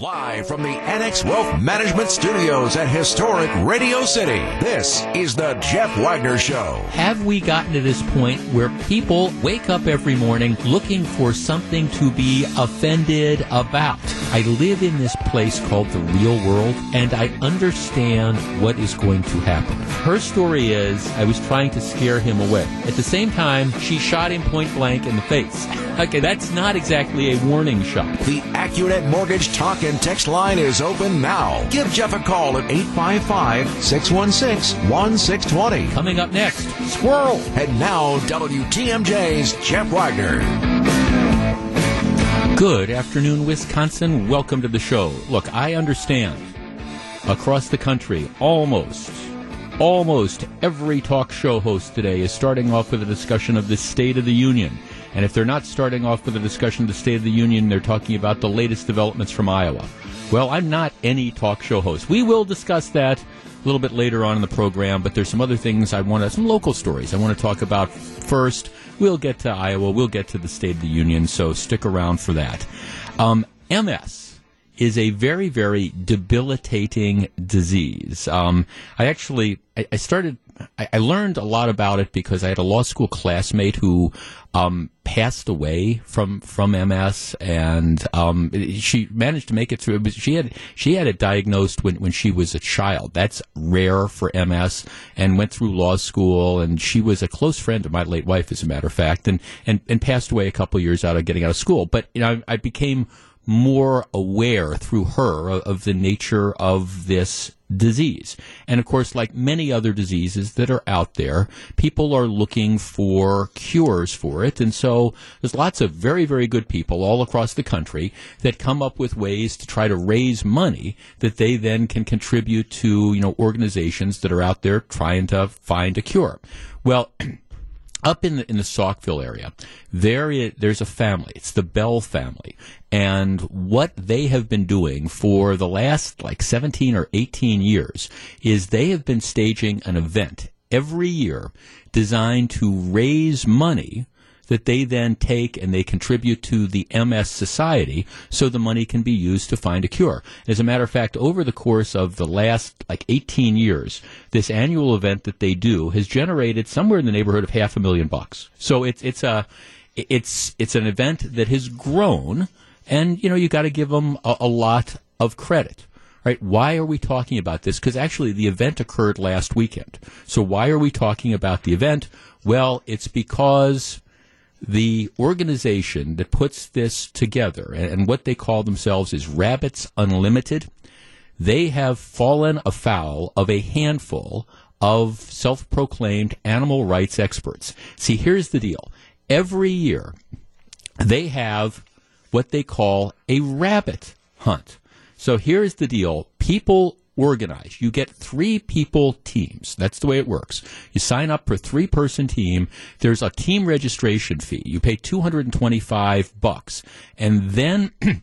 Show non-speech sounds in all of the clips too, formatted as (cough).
Live from the Annex Wealth Management Studios at historic Radio City, this is the Jeff Wagner Show. Have we gotten to this point where people wake up every morning looking for something to be offended about? I live in this place called the real world, and I understand what is going to happen. Her story is I was trying to scare him away. At the same time, she shot him point blank in the face. (laughs) Okay, that's not exactly a warning shot. The AccuNet Mortgage Talk and Text line is open now. Give Jeff a call at 855 616 1620. Coming up next, Squirrel. And now, WTMJ's Jeff Wagner. Good afternoon, Wisconsin. Welcome to the show. Look, I understand across the country, almost, almost every talk show host today is starting off with a discussion of the State of the Union. And if they're not starting off with a discussion of the State of the Union, they're talking about the latest developments from Iowa. Well, I'm not any talk show host. We will discuss that a little bit later on in the program, but there's some other things I want to, some local stories I want to talk about first. We'll get to Iowa, we'll get to the State of the Union, so stick around for that. Um, MS is a very, very debilitating disease. Um, I actually, I, I started I, I, learned a lot about it because I had a law school classmate who um, passed away from from MS, and um, she managed to make it through. She had she had it diagnosed when when she was a child. That's rare for MS, and went through law school. And she was a close friend of my late wife, as a matter of fact, and and, and passed away a couple years out of getting out of school. But you know, I, I became more aware through her of, the nature of this disease. And of course, like many other diseases that are out there, people are looking for cures for it. And so there's lots of very, very good people all across the country that come up with ways to try to raise money that they then can contribute to, you know, organizations that are out there trying to find a cure. Well, (clears throat) up in the in the Saukville area, there is, there's a family. It's the Bell family, and what they have been doing for the last like 17 or 18 years is they have been staging an event every year designed to raise money that they then take and they contribute to the MS Society so the money can be used to find a cure. As a matter of fact, over the course of the last like 18 years, this annual event that they do has generated somewhere in the neighborhood of half a million bucks. So it's, it's a, it's, it's an event that has grown and, you know, you got to give them a, a lot of credit right? Why are we talking about this? Because actually, the event occurred last weekend. So why are we talking about the event? Well, it's because the organization that puts this together, and, what they call themselves is Rabbits Unlimited, they have fallen afoul of a handful of self proclaimed animal rights experts. See, here's the deal. Every year, they have what they call a rabbit hunt. So here's the deal. People organize. You get three people teams. That's the way it works. You sign up for a three person team. There's a team registration fee. You pay 225 bucks. And then (clears throat)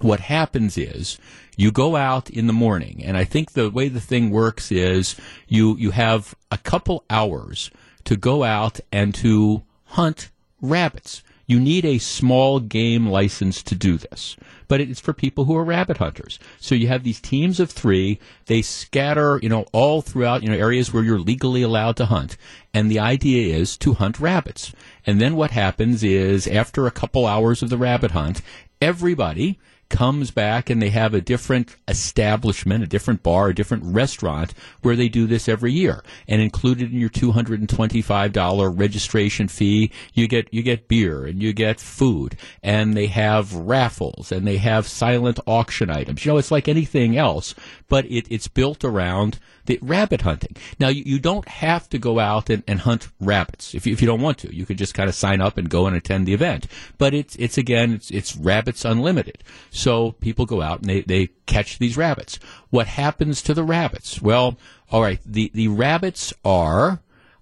what happens is you go out in the morning and I think the way the thing works is you you have a couple hours to go out and to hunt rabbits. You need a small game license to do this but it's for people who are rabbit hunters. So you have these teams of three. They scatter, you know, all throughout, you know, areas where you're legally allowed to hunt. And the idea is to hunt rabbits. And then what happens is after a couple hours of the rabbit hunt, everybody comes back and they have a different establishment, a different bar, a different restaurant where they do this every year. And included in your $225 registration fee, you get, you get beer and you get food and they have raffles and they have silent auction items. You know, it's like anything else, but it, it's built around the rabbit hunting. Now, you, you don't have to go out and, and hunt rabbits if you, if you don't want to. You could just kind of sign up and go and attend the event. But it's, it's again, it's, it's rabbits unlimited. So people go out and they, they catch these rabbits. What happens to the rabbits? Well, all right, the, the rabbits are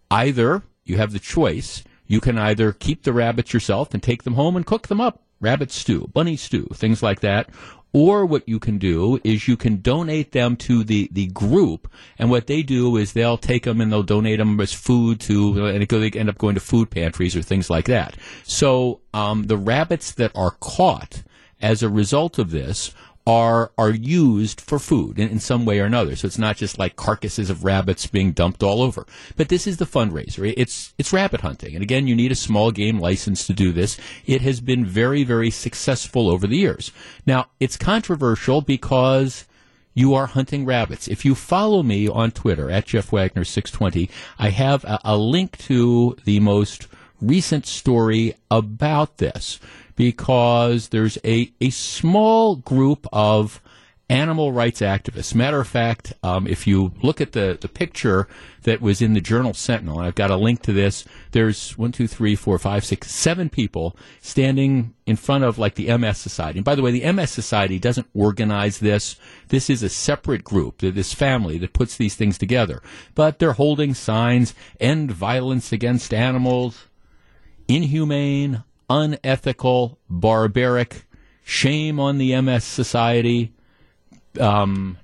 either, you have the choice, you can either keep the rabbits yourself and take them home and cook them up rabbit stew, bunny stew, things like that, or what you can do is you can donate them to the, the group, and what they do is they'll take them and they'll donate them as food to, and it, they end up going to food pantries or things like that. So um, the rabbits that are caught as a result of this are are used for food in, in, some way or another. So it's not just like carcasses of rabbits being dumped all over. But this is the fundraiser. It's it's rabbit hunting, and again, you need a small game license to do this. It has been very very successful over the years. Now it's controversial because you are hunting rabbits. If you follow me on Twitter at Jeff Wagner 620, I have a, a link to the most recent story about this because there's a, a small group of animal rights activists. Matter of fact, um, if you look at the, the picture that was in the Journal Sentinel, and I've got a link to this, there's one, two, three, four, five, six, seven people standing in front of like the MS Society. And by the way, the MS Society doesn't organize this. This is a separate group, this family that puts these things together. But they're holding signs, end violence against animals, inhumane, unethical, barbaric, shame on the MS Society, um,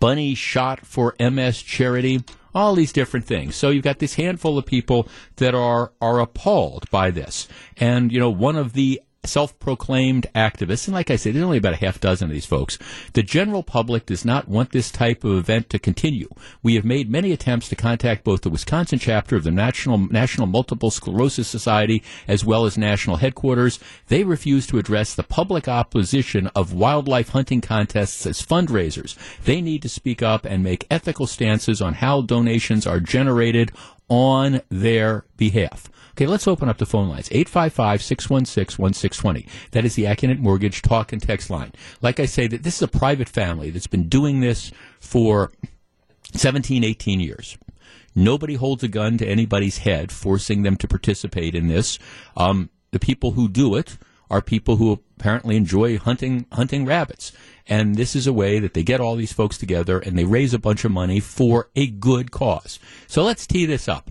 bunny shot for MS charity, all these different things. So you've got this handful of people that are are appalled by this. And you know, one of the self-proclaimed activists, and like I said, there's only about a half dozen of these folks. The general public does not want this type of event to continue. We have made many attempts to contact both the Wisconsin chapter of the National National Multiple Sclerosis Society as well as national headquarters. They refuse to address the public opposition of wildlife hunting contests as fundraisers. They need to speak up and make ethical stances on how donations are generated on their behalf. Okay, let's open up the phone lines. 855 616 1620. That is the Accunet Mortgage talk and text line. Like I say, that this is a private family that's been doing this for 17, 18 years. Nobody holds a gun to anybody's head, forcing them to participate in this. Um, the people who do it are people who apparently enjoy hunting hunting rabbits. And this is a way that they get all these folks together and they raise a bunch of money for a good cause. So let's tee this up.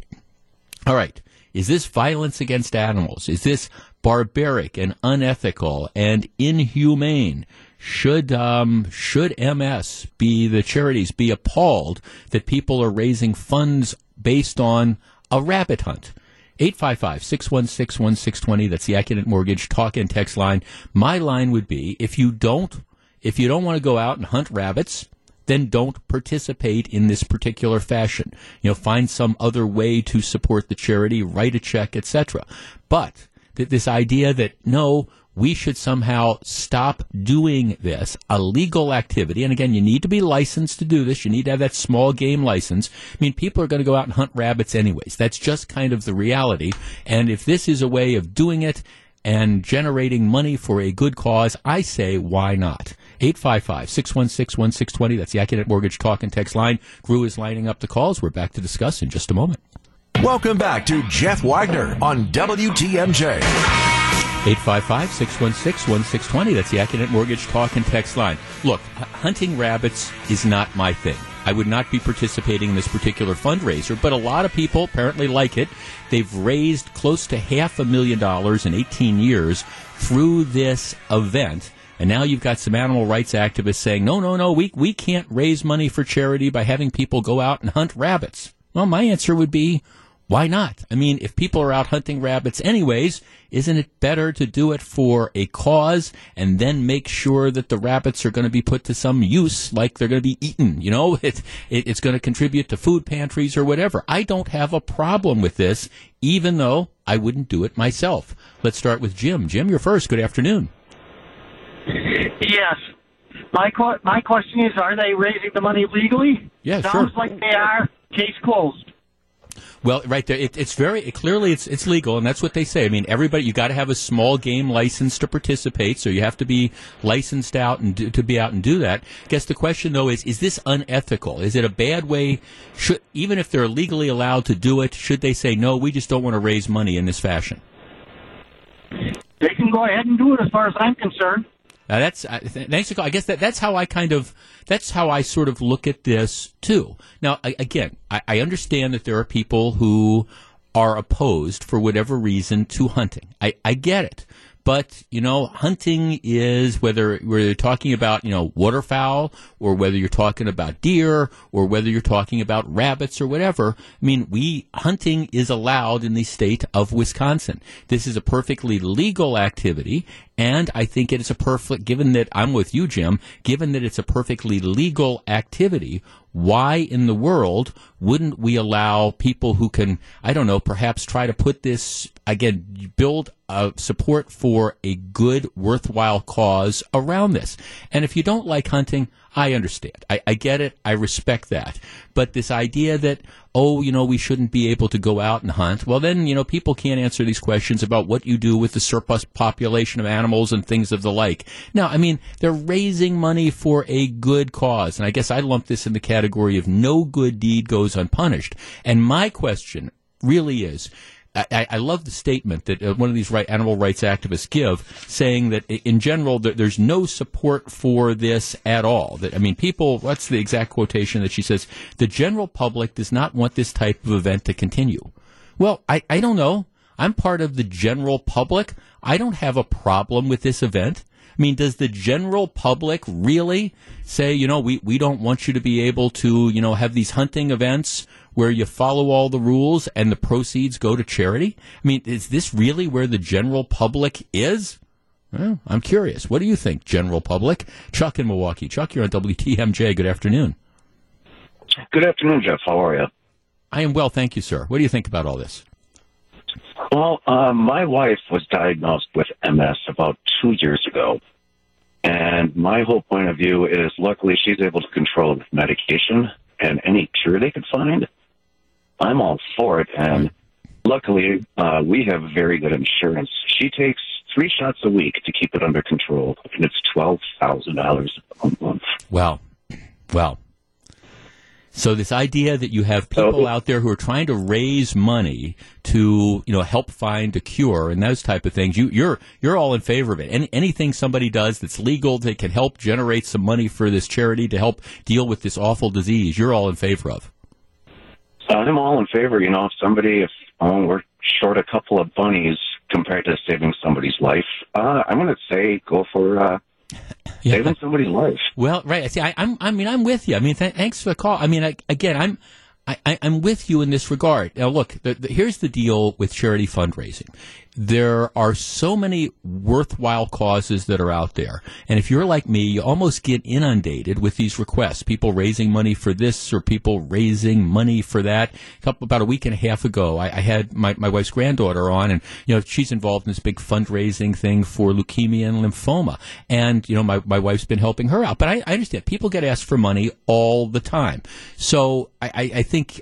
All right. Is this violence against animals? Is this barbaric and unethical and inhumane? Should um, should MS be the charities be appalled that people are raising funds based on a rabbit hunt? 855-616-1620. That's the Accunet Mortgage talk and text line. My line would be if you don't if you don't want to go out and hunt rabbits, then don't participate in this particular fashion. You know, find some other way to support the charity, write a check, etc. But th- this idea that no, we should somehow stop doing this, a legal activity. And again, you need to be licensed to do this. You need to have that small game license. I mean, people are going to go out and hunt rabbits anyways. That's just kind of the reality. And if this is a way of doing it and generating money for a good cause, I say, why not? 855 616 1620. That's the Accunet Mortgage Talk and Text line. Gru is lining up the calls. We're back to discuss in just a moment. Welcome back to Jeff Wagner on WTMJ. 855 616 1620. That's the Accunet Mortgage Talk and Text line. Look, hunting rabbits is not my thing. I would not be participating in this particular fundraiser, but a lot of people apparently like it. They've raised close to half a million dollars in 18 years through this event. And now you've got some animal rights activists saying, no, no, no, we, we can't raise money for charity by having people go out and hunt rabbits. Well, my answer would be, why not? I mean, if people are out hunting rabbits anyways, isn't it better to do it for a cause and then make sure that the rabbits are going to be put to some use, like they're going to be eaten? You know, (laughs) it, it, it's going to contribute to food pantries or whatever. I don't have a problem with this, even though I wouldn't do it myself. Let's start with Jim. Jim, you're first. Good afternoon. Yes. My my question is: Are they raising the money legally? Yeah, Sounds sure. like they are. Case closed. Well, right there, it, it's very it, clearly it's it's legal, and that's what they say. I mean, everybody you got to have a small game license to participate, so you have to be licensed out and do, to be out and do that. I guess the question though is: Is this unethical? Is it a bad way? Should even if they're legally allowed to do it, should they say no? We just don't want to raise money in this fashion. They can go ahead and do it, as far as I'm concerned. That's uh, thanks. I guess that that's how I kind of that's how I sort of look at this too. Now I, again, I, I understand that there are people who are opposed for whatever reason to hunting. I, I get it, but you know, hunting is whether we're talking about you know waterfowl or whether you're talking about deer or whether you're talking about rabbits or whatever. I mean, we hunting is allowed in the state of Wisconsin. This is a perfectly legal activity, and I think it is a perfect, given that I'm with you, Jim, given that it's a perfectly legal activity, why in the world wouldn't we allow people who can, I don't know, perhaps try to put this, again, build a support for a good, worthwhile cause around this? And if you don't like hunting, I understand. I, I, get it. I respect that. But this idea that, oh, you know, we shouldn't be able to go out and hunt, well, then, you know, people can't answer these questions about what you do with the surplus population of animals and things of the like. Now, I mean, they're raising money for a good cause. And I guess I lump this in the category of no good deed goes unpunished. And my question really is, I, I, love the statement that uh, one of these right, animal rights activists give, saying that in general there's no support for this at all. That I mean, people. What's the exact quotation that she says? The general public does not want this type of event to continue. Well, I, I don't know. I'm part of the general public. I don't have a problem with this event. I mean, does the general public really say, you know, we, we don't want you to be able to, you know, have these hunting events where you follow all the rules and the proceeds go to charity? I mean, is this really where the general public is? Well, I'm curious. What do you think, general public? Chuck in Milwaukee. Chuck, you're on WTMJ. Good afternoon. Good afternoon, Jeff. How are you? I am well, thank you, sir. What do you think about all this? Well, uh, my wife was diagnosed with MS about two years ago. And my whole point of view is luckily she's able to control it with medication and any cure they could find. I'm all for it. And luckily, uh, we have very good insurance. She takes three shots a week to keep it under control, and it's twelve thousand dollars a month. Well, wow. So this idea that you have people out there who are trying to raise money to you know help find a cure and those type of things, you, you're you're all in favor of it. Any, anything somebody does that's legal that can help generate some money for this charity to help deal with this awful disease, you're all in favor of. I'm all in favor. You know, if somebody, if oh, we're short a couple of bunnies compared to saving somebody's life, uh, I'm going to say go for uh, yeah. saving somebody's life. Well, right. See, I, am I mean, I'm with you. I mean, th- thanks for the call. I mean, I, again, I'm. I, am with you in this regard. Now, look, the, the, here's the deal with charity fundraising there are so many worthwhile causes that are out there. And if you're like me, you almost get inundated with these requests. People raising money for this or people raising money for that. A couple, about a week and a half ago, I, I had my, my wife's granddaughter on and, you know, she's involved in this big fundraising thing for leukemia and lymphoma. And, you know, my, my wife's been helping her out. But I, I understand people get asked for money all the time. So I, I, I think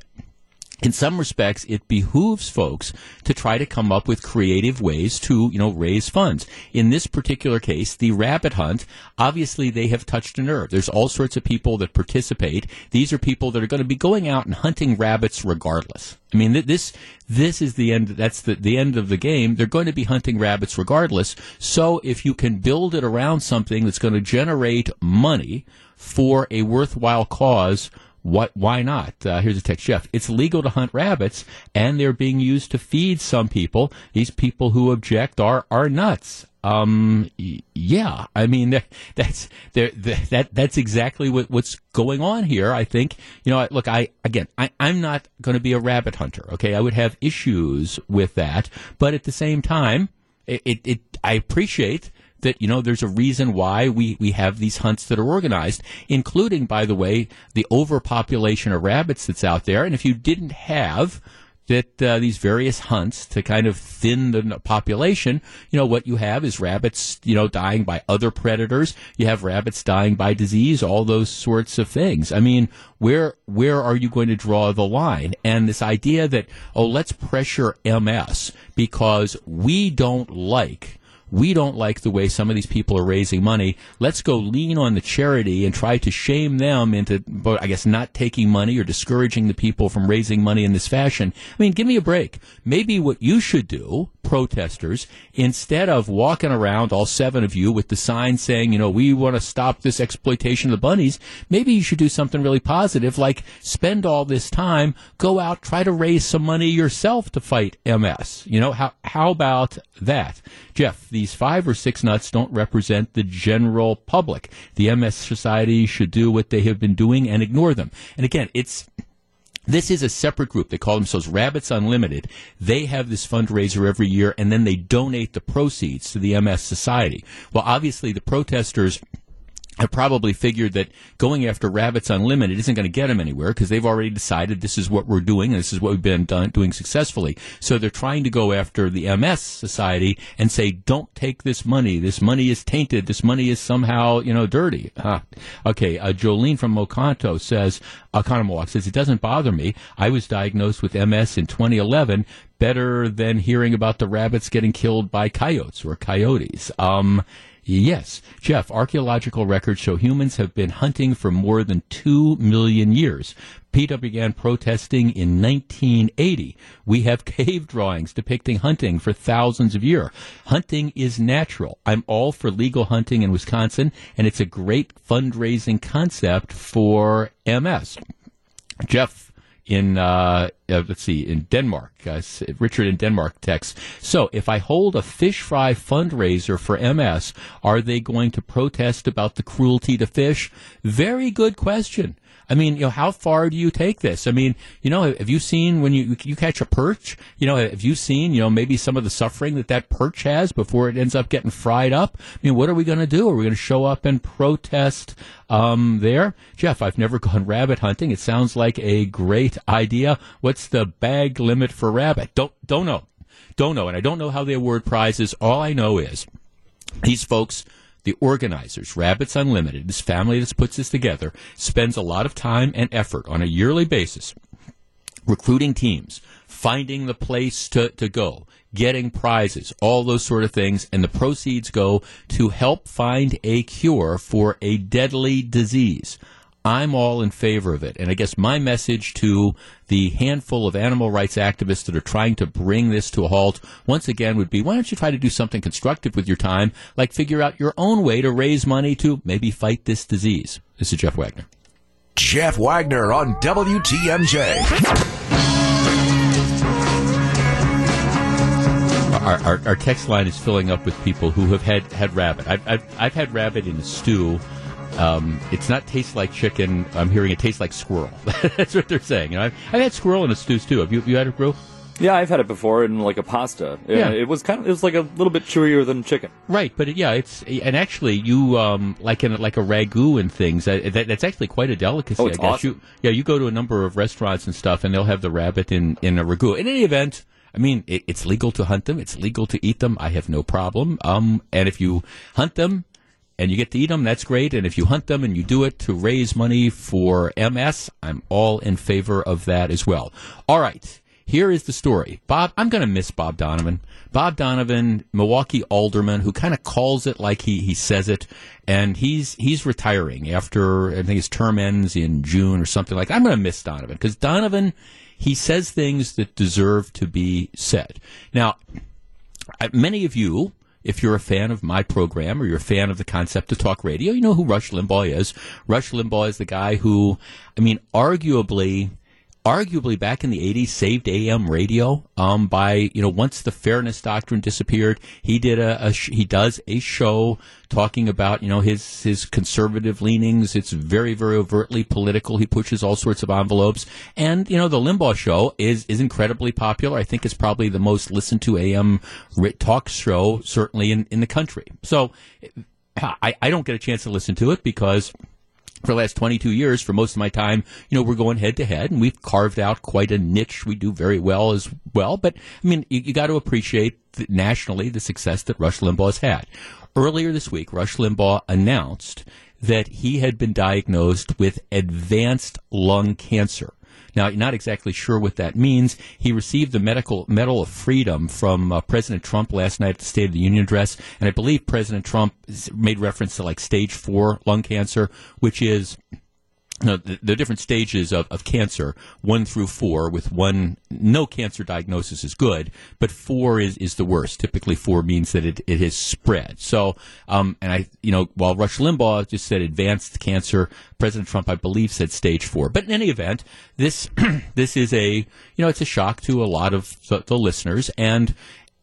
in some respects, it behooves folks to try to come up with creative ways to, you know, raise funds. In this particular case, the rabbit hunt, obviously they have touched a nerve. There's all sorts of people that participate. These are people that are going to be going out and hunting rabbits regardless. I mean, this this is the end. That's the the end of the game. They're going to be hunting rabbits regardless. So if you can build it around something that's going to generate money for a worthwhile cause what? Why not? Uh, here's a text, Jeff. It's legal to hunt rabbits, and they're being used to feed some people. These people who object are are nuts. Um, yeah, I mean (laughs) that, that's that that's exactly what, what's going on here. I think you know. Look, I again, I, I'm not going to be a rabbit hunter. Okay, I would have issues with that, but at the same time, it, it, it I appreciate that, you know, there's a reason why we, we have these hunts that are organized, including, by the way, the overpopulation of rabbits that's out there. And if you didn't have that uh, these various hunts to kind of thin the population, you know, what you have is rabbits, you know, dying by other predators. You have rabbits dying by disease, all those sorts of things. I mean, where where are you going to draw the line? And this idea that oh, let's pressure MS because we don't like we don't like the way some of these people are raising money. Let's go lean on the charity and try to shame them into, I guess, not taking money or discouraging the people from raising money in this fashion. I mean, give me a break. Maybe what you should do, protesters, instead of walking around, all seven of you, with the sign saying, you know, we want to stop this exploitation of the bunnies, maybe you should do something really positive, like spend all this time, go out, try to raise some money yourself to fight MS. You know, how, how about that? Jeff, these five or six nuts don't represent the general public. The MS Society should do what they have been doing and ignore them. And again, it's, this is a separate group. They call themselves Rabbits Unlimited. They have this fundraiser every year and then they donate the proceeds to the MS Society. Well, obviously the protesters have probably figured that going after Rabbits Unlimited isn't going to get them anywhere because they've already decided this is what we're doing and this is what we've been done, doing successfully. So they're trying to go after the MS Society and say, don't take this money. This money is tainted. This money is somehow, you know, dirty. Huh. Okay, uh, Jolene from Mocanto says, uh, says, it doesn't bother me. I was diagnosed with MS in 2011 better than hearing about the rabbits getting killed by coyotes or coyotes. Um, Yes, Jeff, archaeological records show humans have been hunting for more than two million years. PETA began protesting in 1980. We have (laughs) cave drawings depicting hunting for thousands of years. Hunting is natural. I'm all for legal hunting in Wisconsin, and it's a great fundraising concept for MS. Jeff, in uh, uh, let's see in Denmark. Uh, Richard in Denmark texts. So if I hold a fish fry fundraiser for MS, are they going to protest about the cruelty to fish? Very good question. I mean, you know, how far do you take this? I mean, you know, have you seen when you you catch a perch? You know, have you seen you know maybe some of the suffering that that perch has before it ends up getting fried up? I mean, what are we going to do? Are we going to show up and protest um, there? Jeff, I've never (laughs) gone rabbit hunting. It sounds like a great idea. What's the bag limit for rabbit? Don't don't know, don't know, and I don't know how they award prizes. All I know is these folks the organizers, Rabbits Unlimited, this family that puts this together, spends a lot of time and effort on a yearly basis recruiting teams, finding the place to, to go, getting prizes, all those sort of things, and the proceeds go to help find a cure for a deadly disease. I'm all in favor of it. And I guess my message to the handful of animal rights activists that are trying to bring this to a halt once again would be why don't you try to do something constructive with your time, like figure out your own way to raise money to maybe fight this disease? This is Jeff Wagner. Jeff Wagner on WTMJ. Our, our, our, text line is filling up with people who have had, had rabbit. I've, I've, I've had rabbit in a stew um, it's not taste like chicken. I'm hearing it tastes like squirrel. (laughs) That's what they're saying. You know, I've, I've, had squirrel in a stew too. Have you, you had it, bro? Yeah, I've had it before in like a pasta. Yeah, it was kind of it was like a little bit chewier than chicken. Right, but it, yeah, it's and actually you um like in like a ragu and things. That, that, that's actually quite a delicacy. Oh, it's I guess awesome. you yeah you go to a number of restaurants and stuff, and they'll have the rabbit in in a ragu. In any event. I mean, it, it's legal to hunt them. It's legal to eat them. I have no problem. Um, and if you hunt them, and you get to eat them, that's great. And if you hunt them and you do it to raise money for MS, I'm all in favor of that as well. All right. Here is the story. Bob, I'm going to miss Bob Donovan. Bob Donovan, Milwaukee alderman, who kind of calls it like he, he says it, and he's he's retiring after I think his term ends in June or something like. I'm going to miss Donovan because Donovan, he says things that deserve to be said. Now, many of you if you're a fan of my program or you're a fan of the concept of talk radio, you know who Rush Limbaugh is. Rush Limbaugh is the guy who, I mean, arguably, arguably back in the 80s saved AM radio um, by you know once the fairness doctrine disappeared he did a, a sh- he does a show talking about you know his his conservative leanings. It's very very overtly political. He pushes all sorts of envelopes. And you know the Limbaugh show is is incredibly popular. I think it's probably the most listened to AM talk show certainly in in the country. So I, I don't get a chance to listen to it because for the last 22 years, for most of my time, you know, we're going head to head and we've carved out quite a niche. We do very well as well. But I mean, you, you got to appreciate the, nationally the success that Rush Limbaugh has had. Earlier this week, Rush Limbaugh announced that he had been diagnosed with advanced lung cancer. Now, not exactly sure what that means. He received the medical Medal of Freedom from uh, President Trump last night at the State of the Union address, and I believe President Trump made reference to like stage four lung cancer, which is no, the, the, different stages of, of cancer, one through four, with one, no cancer diagnosis is good, but four is, is the worst. Typically, four means that it, it has spread. So, um, and I, you know, while Rush Limbaugh just said advanced cancer, President Trump, I believe, said stage four. But in any event, this, (clears throat) this is a, you know, it's a shock to a lot of the, the listeners and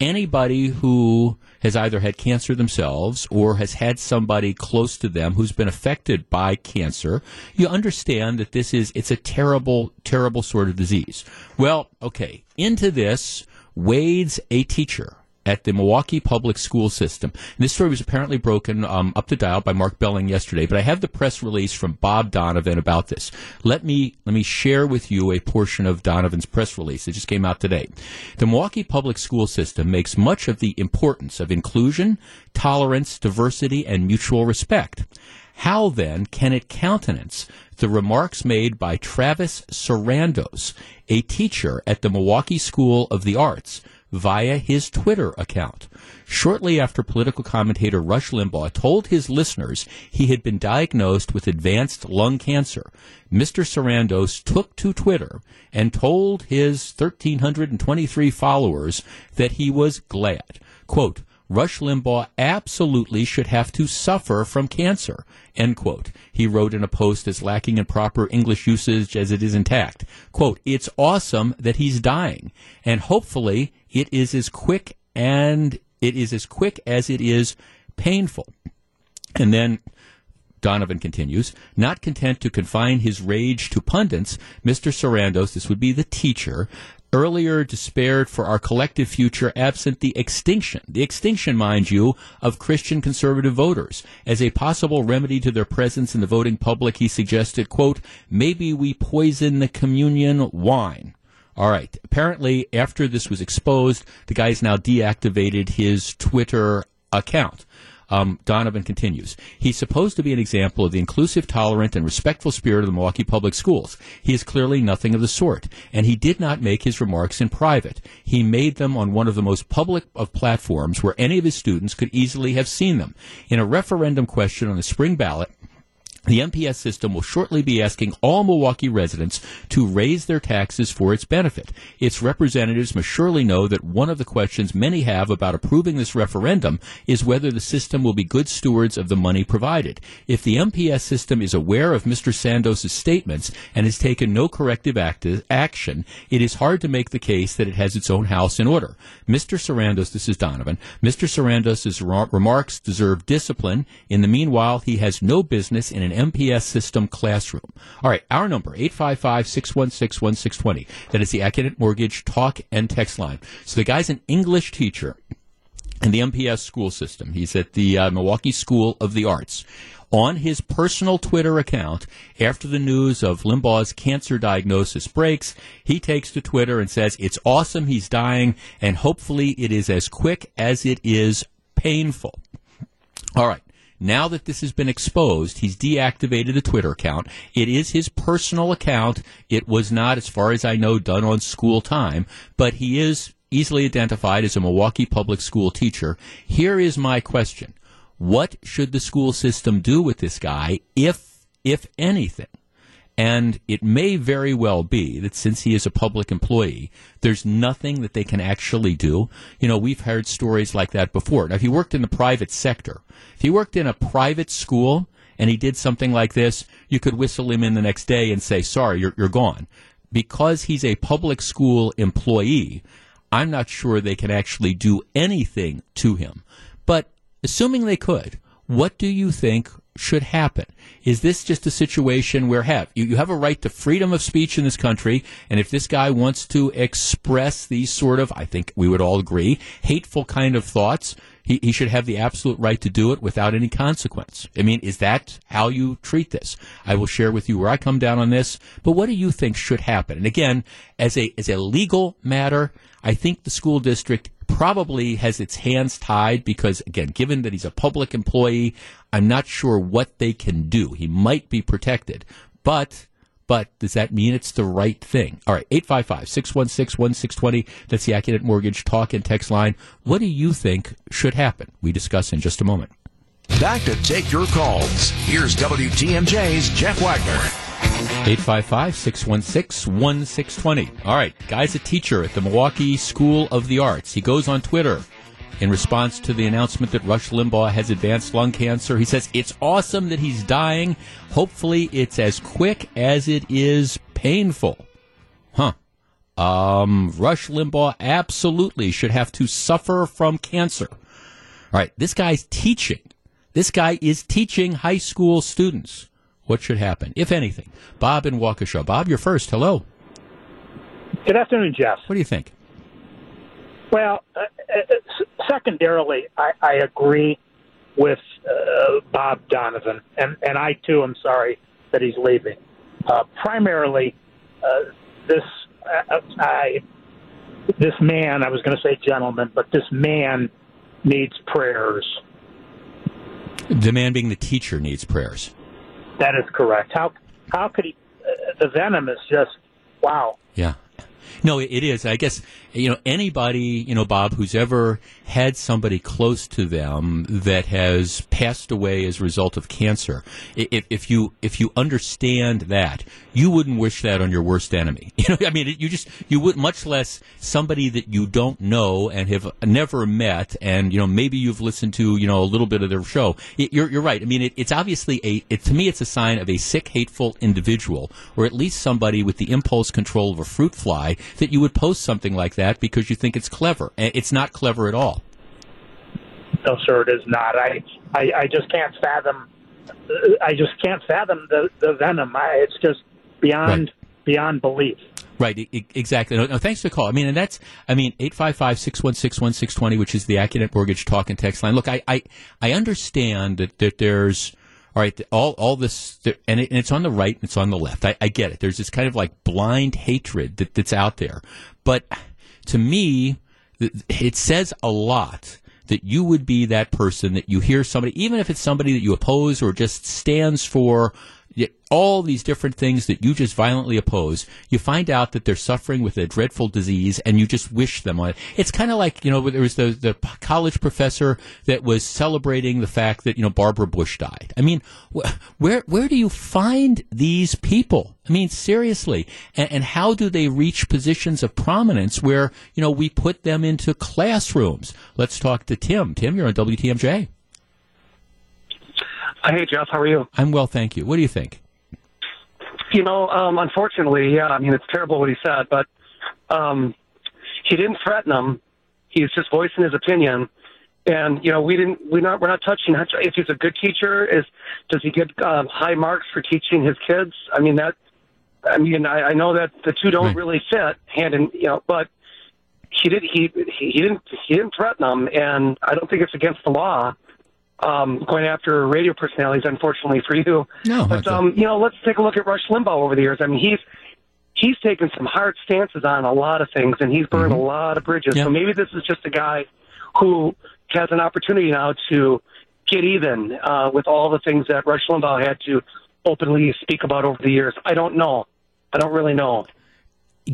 anybody who, has either had cancer themselves or has had somebody close to them who's been affected by cancer, you understand that this is, it's a terrible, terrible sort of disease. Well, okay, into this wades a teacher at the Milwaukee public school system. And this story was apparently broken um, up the dial by Mark Belling yesterday, but I have the press release from Bob Donovan about this. Let me let me share with you a portion of Donovan's press release. It just came out today. The Milwaukee public school system makes much of the importance of inclusion, tolerance, diversity, and mutual respect. How then can it countenance the remarks made by Travis Sarandos, a teacher at the Milwaukee School of the Arts, via his Twitter account. Shortly after political commentator Rush Limbaugh told his listeners he had been diagnosed with advanced lung cancer, Mr. Sarandos took to Twitter and told his 1,323 followers that he was glad. Quote, Rush Limbaugh absolutely should have to suffer from cancer. End quote. He wrote in a post as lacking in proper English usage as it is intact. Quote, it's awesome that he's dying. And hopefully it is as quick and it is as quick as it is painful. And then Donovan continues, not content to confine his rage to pundits, Mr. Sarandos, this would be the teacher, earlier despaired for our collective future absent the extinction, the extinction, mind you, of Christian conservative voters. As a possible remedy to their presence in the voting public, he suggested, quote, maybe we poison the communion wine. All right. Apparently, after this was exposed, the guy's now deactivated his Twitter account. Um, Donovan continues. He's supposed to be an example of the inclusive, tolerant, and respectful spirit of the Milwaukee Public Schools. He is clearly nothing of the sort, and he did not make his remarks in private. He made them on one of the most public of platforms where any of his students could easily have seen them. In a referendum question on the spring ballot, the MPS system will shortly be asking all Milwaukee residents to raise their taxes for its benefit. Its representatives must surely know that one of the questions many have about approving this referendum is whether the system will be good stewards of the money provided. If the MPS system is aware of Mr. Sandoz's statements and has taken no corrective act- action, it is hard to make the case that it has its own house in order. Mr. Sarandos, this is Donovan, Mr. Sarandos' remarks deserve discipline. In the meanwhile, he has no business in an MPS system classroom. All right, our number, 855-616-1620. That is the Accunet Mortgage talk and text line. So the guy's an English teacher in the MPS school system. He's at the uh, Milwaukee School of the Arts. On his personal Twitter account, after the news of Limbaugh's cancer diagnosis breaks, he takes to Twitter and says, It's awesome he's dying, and hopefully it is as quick as it is painful. All right. Now that this has been exposed, he's deactivated the Twitter account. It is his personal account. It was not, as far as I know, done on school time, but he is easily identified as a Milwaukee public school teacher. Here is my question. What should the school system do with this guy, if, if anything? And it may very well be that since he is a public employee, there's nothing that they can actually do. You know, we've heard stories like that before. Now, if he worked in the private sector, if he worked in a private school and he did something like this, you could whistle him in the next day and say, sorry, you're, you're gone. Because he's a public school employee, I'm not sure they can actually do anything to him. But assuming they could, what do you think should happen? Is this just a situation where have you, you have a right to freedom of speech in this country, and if this guy wants to express these sort of, I think we would all agree, hateful kind of thoughts, he, he should have the absolute right to do it without any consequence. I mean, is that how you treat this? I will share with you where I come down on this, but what do you think should happen? And again, as a as a legal matter, I think the school district probably has its hands tied because, again, given that he's a public employee, I'm not sure what they can do. He might be protected, but but does that mean it's the right thing? All right, 855 616 1620. That's the Accunet Mortgage talk and text line. What do you think should happen? We discuss in just a moment. Back to take your calls. Here's WTMJ's Jeff Wagner. 855 616 1620. All right, guy's a teacher at the Milwaukee School of the Arts. He goes on Twitter in response to the announcement that Rush Limbaugh has advanced lung cancer. He says, It's awesome that he's dying. Hopefully, it's as quick as it is painful. Huh. Um, Rush Limbaugh absolutely should have to suffer from cancer. All right, this guy's teaching. This guy is teaching high school students what should happen, if anything. Bob in Waukesha. Bob, you're first. Hello. Good afternoon, Jeff. What do you think? Well, uh, uh, secondarily, I, I agree with uh, Bob Donovan, and, and I too am sorry that he's leaving. Uh, primarily, uh, this uh, I, this man, I was going to say gentleman, but this man needs prayers. The man being the teacher needs prayers. That is correct. How how could he? Uh, the venom is just wow. Yeah. No, it is. I guess you know anybody, you know, Bob, who's ever had somebody close to them that has passed away as a result of cancer. If, if you if you understand that, you wouldn't wish that on your worst enemy. (laughs) You know, I mean, you just you would much less somebody that you don't know and have never met, and you know maybe you've listened to you know a little bit of their show. It, you're you're right. I mean, it, it's obviously a it, to me it's a sign of a sick, hateful individual, or at least somebody with the impulse control of a fruit fly that you would post something like that because you think it's clever. It's not clever at all. No, sir, it is not. I, I, I just can't fathom. I just can't fathom the the venom. I, it's just beyond right. beyond belief. Right, exactly. No, no, thanks for the call. I mean, and that's, I mean, 855-616-1620, which is the Accunet Mortgage talk and text line. Look, I, I, I understand that, that there's, all right, all, all this, and, it, and it's on the right and it's on the left. I, I get it. There's this kind of like blind hatred that, that's out there. But to me, it says a lot that you would be that person that you hear somebody, even if it's somebody that you oppose or just stands for all these different things that you just violently oppose, you find out that they're suffering with a dreadful disease and you just wish them on it. It's kind of like, you know, there was the, the college professor that was celebrating the fact that, you know, Barbara Bush died. I mean, wh- where, where do you find these people? I mean, seriously. And, and how do they reach positions of prominence where, you know, we put them into classrooms? Let's talk to Tim. Tim, you're on WTMJ. Hey, Jeff, how are you? I'm well, thank you. What do you think? You know, um, unfortunately, yeah, I mean, it's terrible what he said, but um, he didn't threaten him. He's just voicing his opinion. And you know, we didn't. We're not. We're not touching. If he's a good teacher, is does he get um, high marks for teaching his kids? I mean that. I mean, I, I know that the two don't right. really fit hand in. You know, but he did. He he didn't. He didn't threaten them, and I don't think it's against the law um, going after radio personalities, unfortunately for you. No, but um, you know, let's take a look at Rush Limbaugh over the years. I mean, he's he's taken some hard stances on a lot of things, and he's burned mm-hmm. a lot of bridges. So maybe this is just a guy who has an opportunity now to get even uh, with all the things that Rush Limbaugh had to openly speak about over the years. I don't know. I don't really know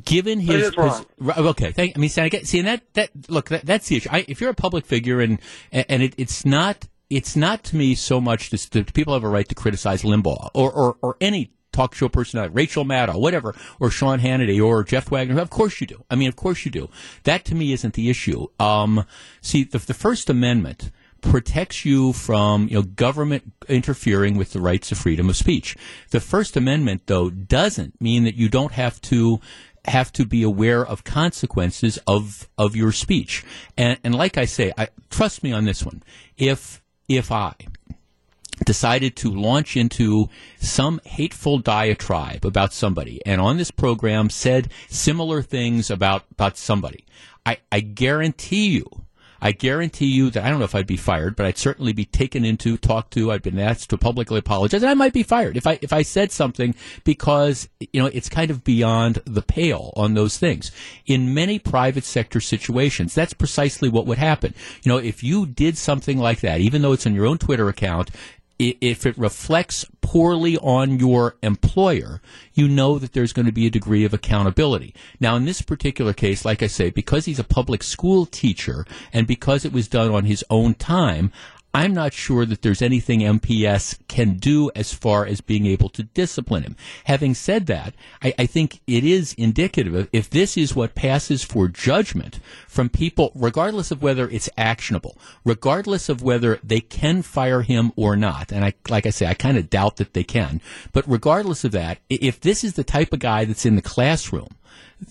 given his, his okay thank, i mean see, I get, see and that that look that, that's the issue I, if you're a public figure and and it, it's not it's not to me so much that people have a right to criticize Limbaugh or, or, or any talk show personality, Rachel Maddow, whatever, or Sean Hannity or Jeff Wagner. Of course you do. I mean, of course you do. That to me isn't the issue. Um, see, the, the First Amendment protects you from you know government interfering with the rights of freedom of speech. The First Amendment, though, doesn't mean that you don't have to have to be aware of consequences of of your speech. And, and like I say, I, trust me on this one. If if I decided to launch into some hateful diatribe about somebody and on this program said similar things about, about somebody, I, I guarantee you I guarantee you that I don't know if I'd be fired, but I'd certainly be taken into, talked to. I'd been asked to publicly apologize, and I might be fired if I if I said something because you know it's kind of beyond the pale on those things. In many private sector situations, that's precisely what would happen. You know, if you did something like that, even though it's on your own Twitter account, if it reflects poorly on your employer, you know that there's going to be a degree of accountability. Now, in this particular case, like I say, because he's a public school teacher and because it was done on his own time, I'm not sure that there's anything MPS can do as far as being able to discipline him. Having said that, I, I, think it is indicative of if this is what passes for judgment from people, regardless of whether it's actionable, regardless of whether they can fire him or not. And I, like I say, I kind of doubt that they can. But regardless of that, if this is the type of guy that's in the classroom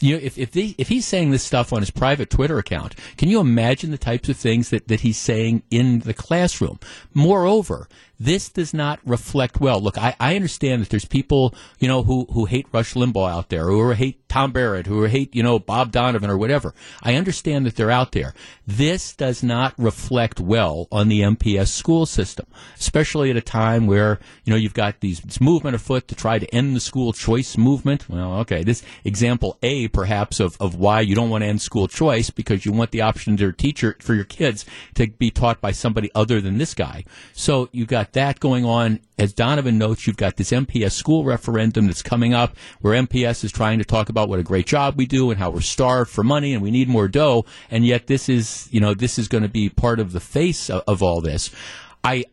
you know, if if, the, if he's saying this stuff on his private Twitter account, can you imagine the types of things that, that he's saying in the classroom? Moreover, this does not reflect well. Look, I, I understand that there's people, you know, who, who hate Rush Limbaugh out there, who hate Tom Barrett, who hate, you know, Bob Donovan or whatever. I understand that they're out there. This does not reflect well on the MPS school system, especially at a time where, you know, you've got these, this movement afoot to try to end the school choice movement. Well, okay, this example A, perhaps, of, of why you don't want to end school choice because you want the option to teacher, for your kids to be taught by somebody other than this guy. So you've got that going on. As Donovan notes, you've got this MPS school referendum that's coming up where MPS is trying to talk about what a great job we do and how we're starved for money and we need more dough. And yet this is, you know, this is going to be part of the face of, of all this. I,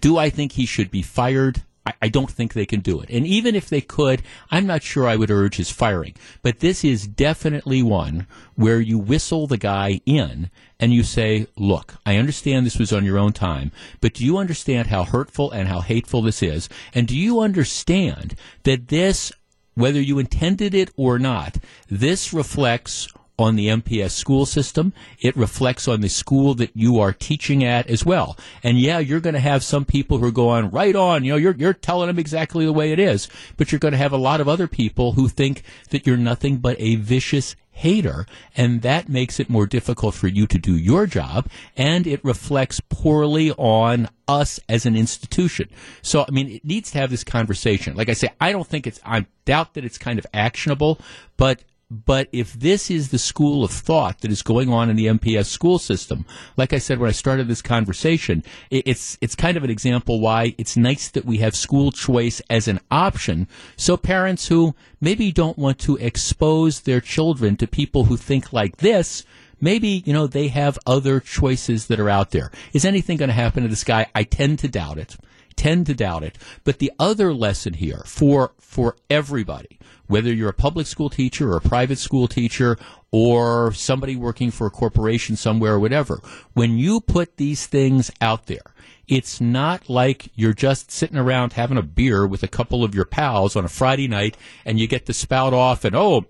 do I think he should be fired? I, don't think they can do it. And even if they could, I'm not sure I would urge his firing. But this is definitely one where you whistle the guy in and you say, look, I understand this was on your own time, but do you understand how hurtful and how hateful this is? And do you understand that this, whether you intended it or not, this reflects on the MPS school system. It reflects on the school that you are teaching at as well. And yeah, you're going to have some people who are going right on. You know, you're you're telling them exactly the way it is, but you're going to have a lot of other people who think that you're nothing but a vicious hater, and that makes it more difficult for you to do your job, and it reflects poorly on us as an institution. So, I mean, it needs to have this conversation. Like I say, I don't think it's, I doubt that it's kind of actionable, but but if this is the school of thought that is going on in the MPS school system, like I said when I started this conversation, it's it's kind of an example why it's nice that we have school choice as an option. So parents who maybe don't want to expose their children to people who think like this, maybe you know they have other choices that are out there. Is anything going to happen to this guy? I tend to doubt it. Tend to doubt it. But the other lesson here for for everybody whether you're a public school teacher or a private school teacher or somebody working for a corporation somewhere or whatever, when you put these things out there, it's not like you're just sitting around having a beer with a couple of your pals on a Friday night and you get to spout off and, oh,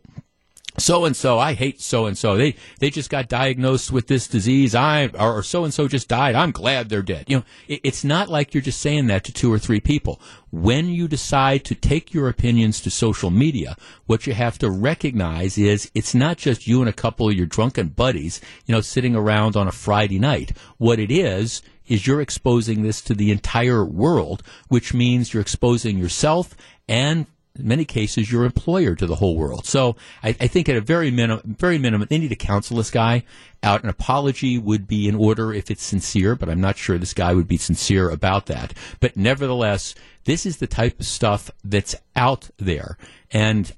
so and so, I hate so and so. They they just got diagnosed with this disease. I or so and so just died. I'm glad they're dead. You know, it, it's not like you're just saying that to two or three people. When you decide to take your opinions to social media, what you have to recognize is it's not just you and a couple of your drunken buddies, you know, sitting around on a Friday night. What it is is you're exposing this to the entire world, which means you're exposing yourself and in many cases, your employer to the whole world. So I, I, think at a very minimum, very minimum, they need to counsel this guy out. An apology would be in order if it's sincere, but I'm not sure this guy would be sincere about that. But nevertheless, this is the type of stuff that's out there. And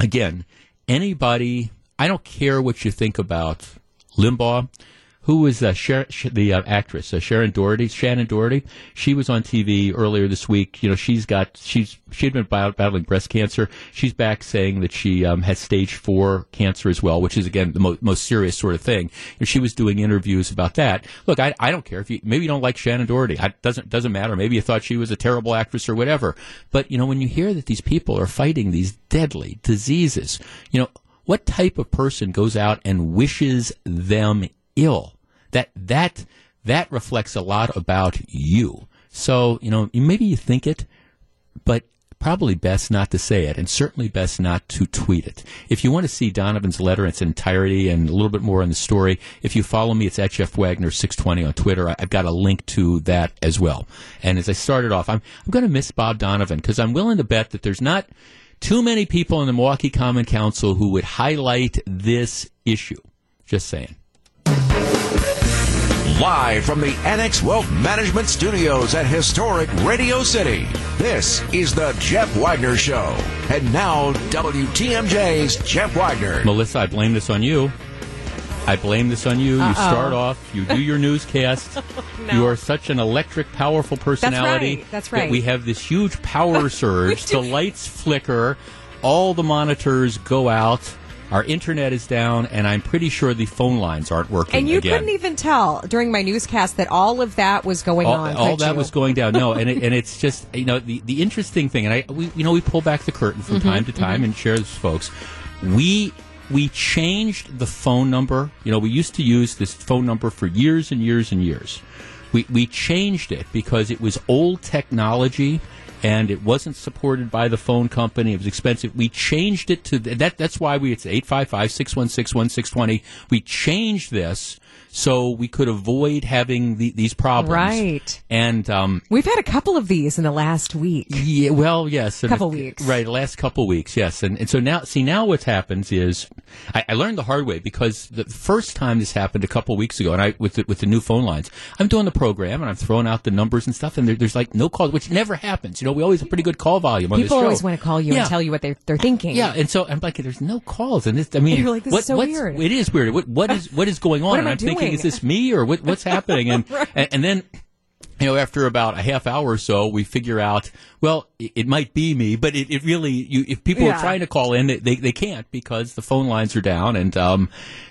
again, anybody, I don't care what you think about Limbaugh who was uh, the uh, actress uh, Sharon Doherty, Shannen Doherty. She was on TV earlier this week. You know, she's got she's she had been battling breast cancer. She's back saying that she um, has stage four cancer as well, which is again the mo- most serious sort of thing. And she was doing interviews about that. Look, I, I don't care if you maybe you don't like Shannen Doherty. It doesn't doesn't matter. Maybe you thought she was a terrible actress or whatever. But you know, when you hear that these people are fighting these deadly diseases, you know. What type of person goes out and wishes them ill? That that that reflects a lot about you. So you know maybe you think it, but probably best not to say it, and certainly best not to tweet it. If you want to see Donovan's letter in its entirety and a little bit more on the story, if you follow me, it's at Jeff Wagner 620 on Twitter. I've got a link to that as well. And as I started off, I'm, I'm going to miss Bob Donovan because I'm willing to bet that there's not too many people in the Milwaukee Common Council who would highlight this issue. Just saying. Live from the Annex Wealth Management Studios at historic Radio City, this is the Jeff Wagner Show. And now, WTMJ's Jeff Wagner. Melissa, I blame this on you. I blame this on you. Uh-oh. You start off, you do your (laughs) newscast. Oh, no. You are such an electric, powerful personality. That's right. That's that right. we have this huge power (laughs) surge. the lights flicker, all the monitors go out. Our internet is down, and I'm pretty sure the phone lines aren't working And you again. couldn't even tell during my newscast that all of that was going all, on. all that you? was going down. No, and it, and it's just you know the the interesting thing, and I we you know we pull back the curtain from Mm-hmm, time to time and share this, with folks. We we changed the phone number. You know, we used to use this phone number for years and years and years. We we changed it because it was old technology. And it wasn't supported by the phone company. It was expensive. We changed it to that. That's why we it's eight five five six one six one six twenty. We changed this so we could avoid having the, these problems. Right. And um, We've had a couple of these in the last week. yeah, well, yes, and Couple it- weeks. right? Last couple weeks, yes, and and so now, see, now what happens is, I, I learned the hard way because the first time this happened a couple weeks ago, and I with the, with the new phone lines, I'm doing the program and I'm throwing out the numbers and stuff, and there, there's like no calls, which never happens. You know, we always have pretty good call volume on People this show. always want to call you Yeah. and tell you what they're, they're thinking. Yeah, and so I'm like, there's no calls, and this. I mean, You're like, this what, is so weird. It is weird. What what is what is going (laughs) on? What am and I I'm thinking, is this me or what, what's happening? And, (laughs) Right. and and then. You know, after about a half hour or so, we figure out, well, it, it might be me, but it, it really, you, if people Yeah. are trying to call in, they, they, can't because the phone lines are down. And, um,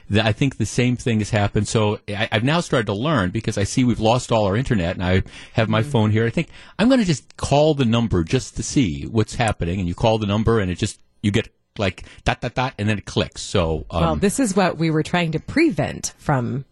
the, I think the same thing has happened. So I, I've now started to learn because I see we've lost all our internet and I have Mm-hmm. my phone here. I think I'm going to just call the number just to see what's happening. And you call the number and it just, you get like dot, dot, dot, and then it clicks. So, um, Well, this is what we were trying to prevent from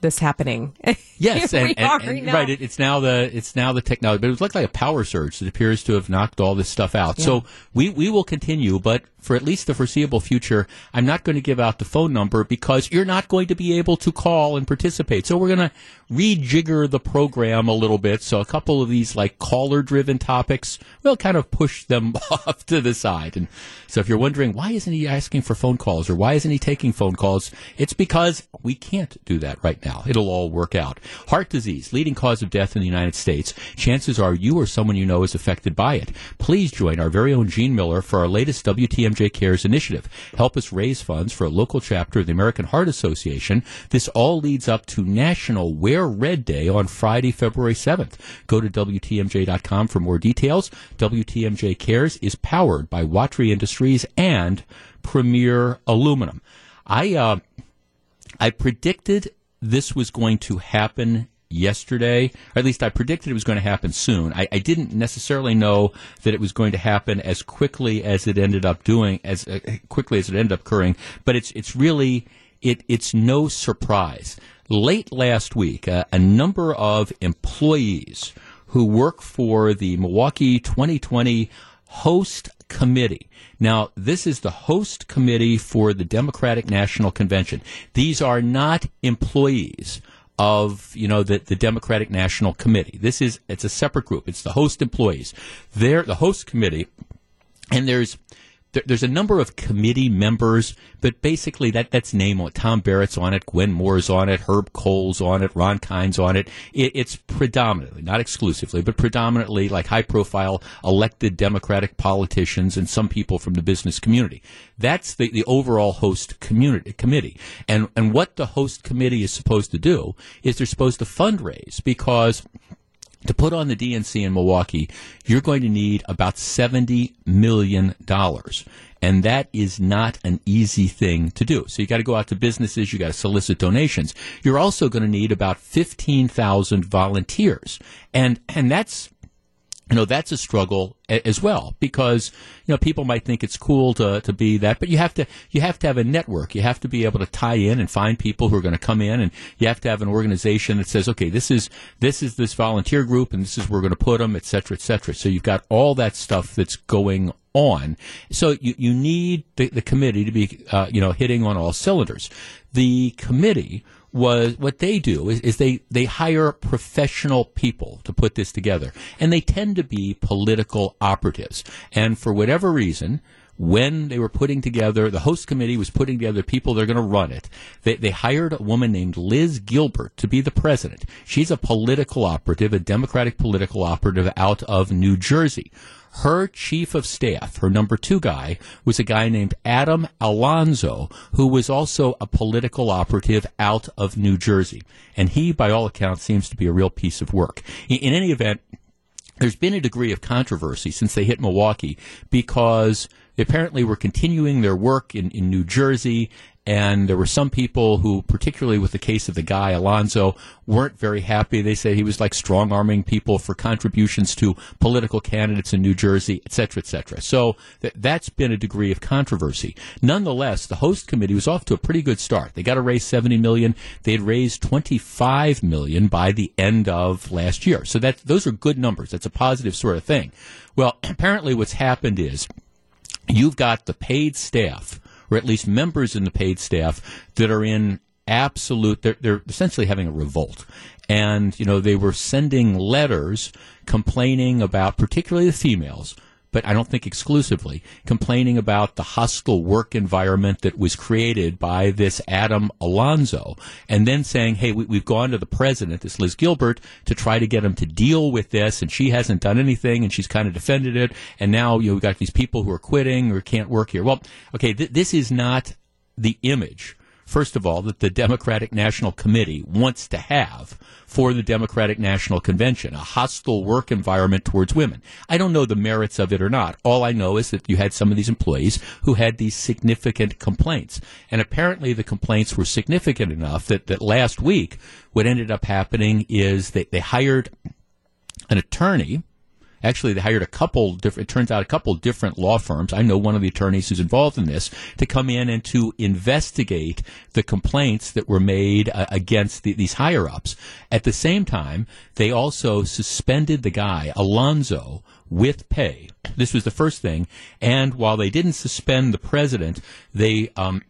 this happening. (laughs) Yes, and, and- and- right. It, it's now the it's now the technology, but it was like like a power surge that appears to have knocked all this stuff out. So we we will continue, but for at least the foreseeable future, I'm not going to give out the phone number because you're not going to be able to call and participate. So we're going to rejigger the program a little bit. So a couple of these like caller driven topics, we'll kind of push them (laughs) off to the side. And so if you're wondering why isn't he asking for phone calls or why isn't he taking phone calls, it's because we can't do that right now. It'll all work out. Heart disease, leading cause of death in the United States. Chances are you or someone you know is affected by it. Please join our very own Gene Miller for our latest WTMJ Cares initiative. Help us raise funds for a local chapter of the American Heart Association. This all leads up to National Wear Red Day on Friday, February 7th. Go to WTMJ.com for more details. WTMJ Cares is powered by Watry Industries and Premier Aluminum. I, uh, I predicted this was going to happen yesterday, or at least I predicted it was going to happen soon. I, I didn't necessarily know that it was going to happen as quickly as it ended up doing, as uh, quickly as it ended up occurring. But it's it's really it it's no surprise. Late last week, uh, a number of employees who work for the Milwaukee 2020 host committee. Now, this is the host committee for the Democratic National Convention. These are not employees of, you know, the, the Democratic National Committee. This is, it's a separate group. It's the host employees. They're the host committee, and there's, there, there's a number of committee members, but basically that that's name on it. Tom Barrett's on it, Gwen Moore's on it, Herb Kohl's on it, Ron Kind's on it. it. It's predominantly, not exclusively, but predominantly like high profile elected Democratic politicians and some people from the business community. That's the, the overall host community committee. And and what the host committee is supposed to do is they're supposed to fundraise because to put on the DNC in Milwaukee, you're going to need about $70 million. And that is not an easy thing to do. So you got to go out to businesses, you got to solicit donations. You're also going to need about 15,000 volunteers. And, and that's, you know that's a struggle as well because you know people might think it's cool to, to be that but you have to you have to have a network. You have to be able to tie in and find people who are going to come in and you have to have an organization that says okay this is this is this volunteer group and this is where we're going to put them et cetera et cetera. So you've got all that stuff that's going on. So you, you need the, the committee to be uh, you know hitting on all cylinders. The committee was what they do is, is they, they hire professional people to put this together. And they tend to be political operatives. And for whatever reason, when they were putting together, the host committee was putting together people that are going to run it. They, they hired a woman named Liz Gilbert to be the president. She's a political operative, a Democratic political operative out of New Jersey. Her chief of staff, her number two guy, was a guy named Adam Alonzo, who was also a political operative out of New Jersey. And he, by all accounts, seems to be a real piece of work. In, in any event, there's been a degree of controversy since they hit Milwaukee because they apparently were continuing their work in, in New Jersey and there were some people who, particularly with the case of the guy Alonzo, weren't very happy. They said he was like strong arming people for contributions to political candidates in New Jersey, et cetera, et cetera. So th- that's been a degree of controversy. Nonetheless, the host committee was off to a pretty good start. They got to raise 70 million. They had raised 25 million by the end of last year. So that those are good numbers. That's a positive sort of thing. Well, (clears throat) apparently what's happened is you've got the paid staff or at least members in the paid staff that are in absolute they're, they're essentially having a revolt. And you know they were sending letters complaining about particularly the females but I don't think exclusively, complaining about the hostile work environment that was created by this Adam Alonzo, and then saying, hey, we, have gone to the president, this Liz Gilbert, to try to get him to deal with this, and she hasn't done anything, and she's kind of defended it, and now you know, we've got these people who are quitting or can't work here. Well, okay, th- this is not the image first of all, that the Democratic National Committee wants to have for the Democratic National Convention, a hostile work environment towards women. I don't know the merits of it or not. All I know is that you had some of these employees who had these significant complaints. And apparently the complaints were significant enough that, that last week what ended up happening is that they hired an attorney Actually, they hired a couple different, it turns out a couple different law firms. I know one of the attorneys who's involved in this to come in and to investigate the complaints that were made uh, against the, these higher ups. At the same time, they also suspended the guy, Alonzo, with pay. This was the first thing. And while they didn't suspend the president, they, um,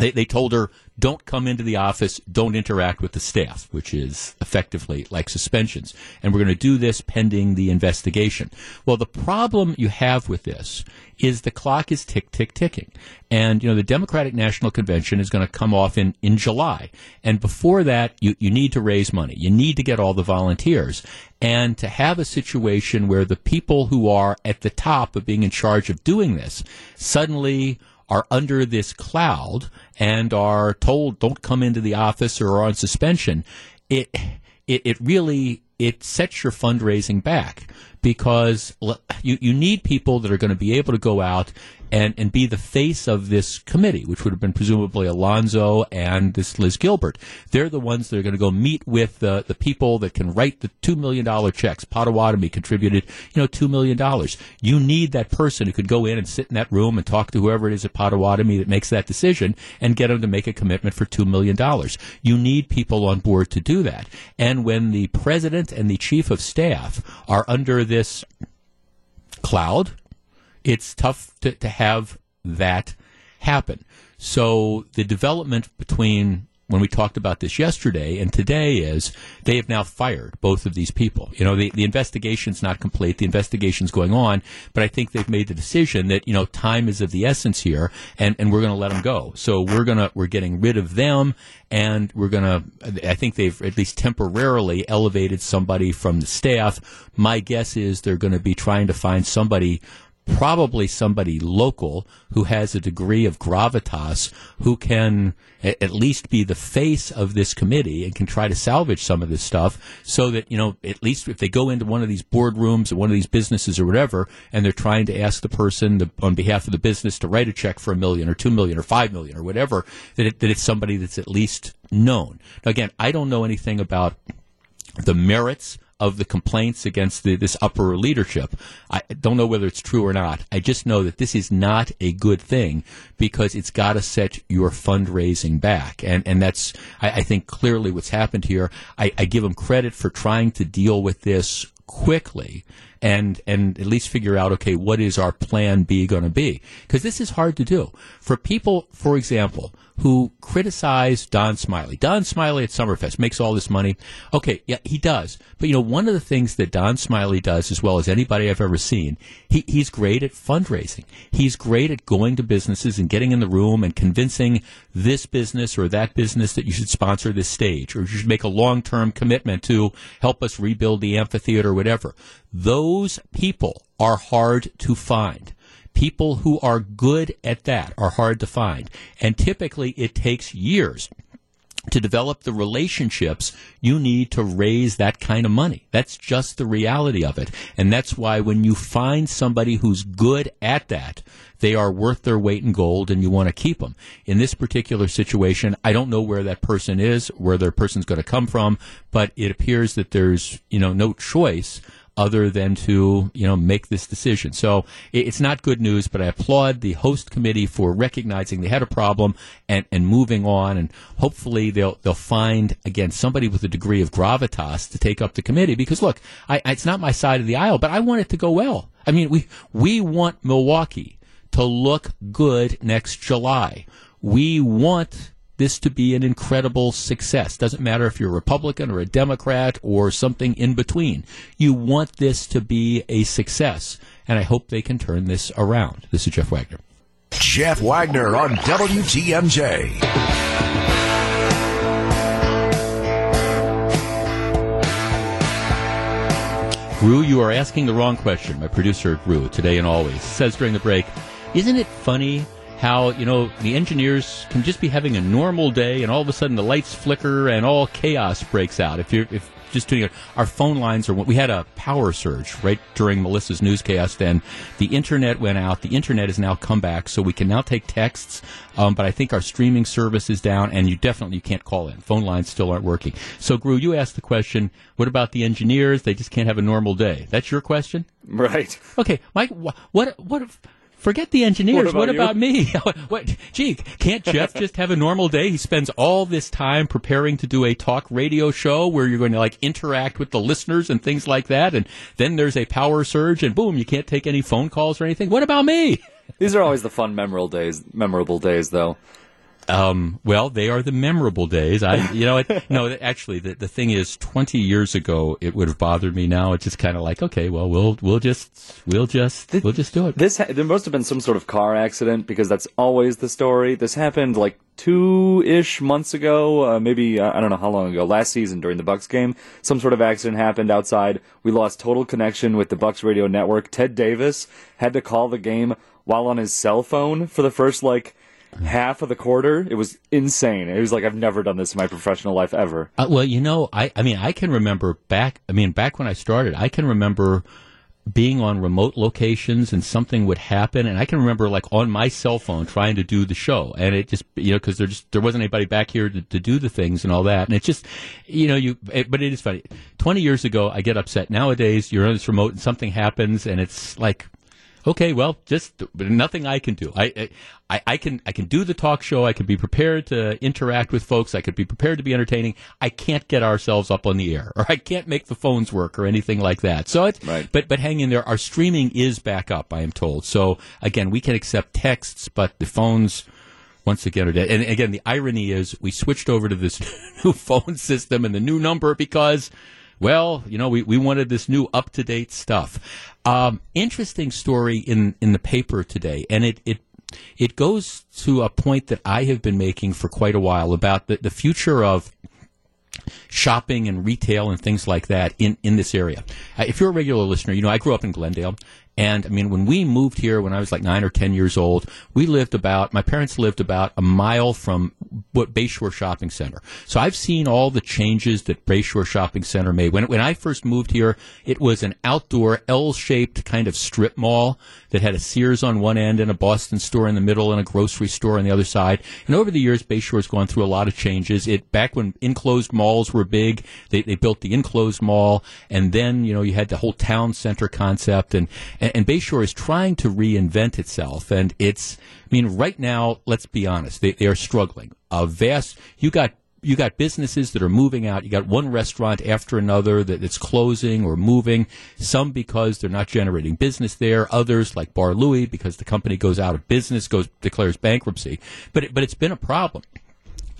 they, they told her, don't come into the office, don't interact with the staff, which is effectively like suspensions. And we're going to do this pending the investigation. Well, the problem you have with this is the clock is tick, tick, ticking. And, you know, the Democratic National Convention is going to come off in, in July. And before that, you, you need to raise money. You need to get all the volunteers. And to have a situation where the people who are at the top of being in charge of doing this suddenly are under this cloud and are told don't come into the office or are on suspension, it it, it really it sets your fundraising back because you, you need people that are going to be able to go out and, and be the face of this committee, which would have been presumably Alonzo and this Liz Gilbert. They're the ones that are going to go meet with the, the people that can write the $2 million checks. Potawatomi contributed, you know, $2 million. You need that person who could go in and sit in that room and talk to whoever it is at Potawatomi that makes that decision and get them to make a commitment for $2 million. You need people on board to do that. And when the president and the chief of staff are under this cloud, it's tough to, to have that happen. So the development between when we talked about this yesterday and today is they have now fired both of these people. You know, the, the investigation's not complete. The investigation's going on, but I think they've made the decision that, you know, time is of the essence here and, and we're going to let them go. So we're going to, we're getting rid of them and we're going to, I think they've at least temporarily elevated somebody from the staff. My guess is they're going to be trying to find somebody probably somebody local who has a degree of gravitas who can at least be the face of this committee and can try to salvage some of this stuff so that, you know, at least if they go into one of these boardrooms or one of these businesses or whatever and they're trying to ask the person to, on behalf of the business to write a check for a million or two million or five million or whatever, that, it, that it's somebody that's at least known. Now, again, I don't know anything about the merits of the complaints against the, this upper leadership. I don't know whether it's true or not. I just know that this is not a good thing because it's got to set your fundraising back. And, and that's, I, I think, clearly what's happened here. I, I give them credit for trying to deal with this quickly and and at least figure out okay what is our plan B going to be because this is hard to do for people for example who criticize Don Smiley. Don Smiley at Summerfest makes all this money. Okay, yeah, he does. But you know, one of the things that Don Smiley does as well as anybody I've ever seen, he, he's great at fundraising. He's great at going to businesses and getting in the room and convincing this business or that business that you should sponsor this stage or you should make a long-term commitment to help us rebuild the amphitheater or whatever. Those those people are hard to find. People who are good at that are hard to find. And typically it takes years to develop the relationships you need to raise that kind of money. That's just the reality of it. And that's why when you find somebody who's good at that, they are worth their weight in gold and you want to keep them. In this particular situation, I don't know where that person is, where their person's going to come from, but it appears that there's, you know, no choice other than to you know make this decision. So it's not good news, but I applaud the host committee for recognizing they had a problem and, and moving on, and hopefully they'll they'll find again somebody with a degree of gravitas to take up the committee. Because look, I, it's not my side of the aisle, but I want it to go well. I mean, we we want Milwaukee to look good next July. We want this to be an incredible success. Doesn't matter if you're a Republican or a Democrat or something in between. You want this to be a success. And I hope they can turn this around. This is Jeff Wagner. Jeff Wagner on WTMJ. Gru, you are asking the wrong question. My producer, Gru, today and always, says during the break, Isn't it funny how you know the engineers can just be having a normal day and all of a sudden the lights flicker and all chaos breaks out. If you're if just doing it our phone lines are we had a power surge right during melissa's newscast and the internet went out. The internet has now come back so we can now take texts um, but i think our streaming service is down and you definitely you can't call in. Phone lines still aren't working. So gru you asked the question what about the engineers? They just can't have a normal day. That's your question? Right. Okay. Mike what what, what if, Forget the engineers. What what about, about me? (laughs) what? Gee, can't Jeff just have a normal day? He spends all this time preparing to do a talk radio show where you're going to like interact with the listeners and things like that, and then there's a power surge, and boom, you can't take any phone calls or anything. What about me? These are always the fun, memorable days. Memorable days, though. Um, well, they are the memorable days. I, you know, it, (laughs) no, actually, the, the thing is, 20 years ago, it would have bothered me. Now it's just kind of like, okay, well, we'll, we'll just, we'll just, we'll just do it. This, there must have been some sort of car accident because that's always the story. This happened like two-ish months ago, uh, maybe, uh, I don't know how long ago, last season during the Bucks game. Some sort of accident happened outside. We lost total connection with the Bucks radio network. Ted Davis had to call the game while on his cell phone for the first, like, half of the quarter. It was insane. It was like I've never done this in my professional life ever. Uh, well, you know, I I mean, I can remember back. I mean, back when I started, I can remember being on remote locations and something would happen and I can remember like on my cell phone trying to do the show and it just you know because there just there wasn't anybody back here to, to do the things and all that and it's just you know you it, but it is funny 20 years ago I get upset nowadays you're on this remote and something happens and it's like okay, well, just nothing I can do. I, I, I can, I can do the talk show. I can be prepared to interact with folks. I could be prepared to be entertaining. I can't get ourselves up on the air, or I can't make the phones work, or anything like that. So it's, right. but, but hang in there. Our streaming is back up. I am told. So again, we can accept texts, but the phones once again are dead. And again, the irony is we switched over to this (laughs) new phone system and the new number because well, you know, we, we wanted this new up to date stuff. Um, interesting story in, in the paper today, and it, it it goes to a point that I have been making for quite a while about the, the future of shopping and retail and things like that in, in this area. Uh, if you're a regular listener, you know, I grew up in Glendale. And I mean, when we moved here when I was like nine or 10 years old, we lived about, my parents lived about a mile from what Bayshore Shopping Center. So I've seen all the changes that Bayshore Shopping Center made. When, when I first moved here, it was an outdoor L-shaped kind of strip mall that had a Sears on one end and a Boston store in the middle and a grocery store on the other side. And over the years, Bayshore's gone through a lot of changes. It, back when enclosed malls were big, they, they built the enclosed mall and then, you know, you had the whole town center concept and, and, and Bayshore is trying to reinvent itself. And it's, I mean, right now, let's be honest, they, they are struggling. A vast, you got you got businesses that are moving out. You got one restaurant after another that it's closing or moving. Some because they're not generating business there. Others like Bar Louie because the company goes out of business, goes declares bankruptcy. But it, but it's been a problem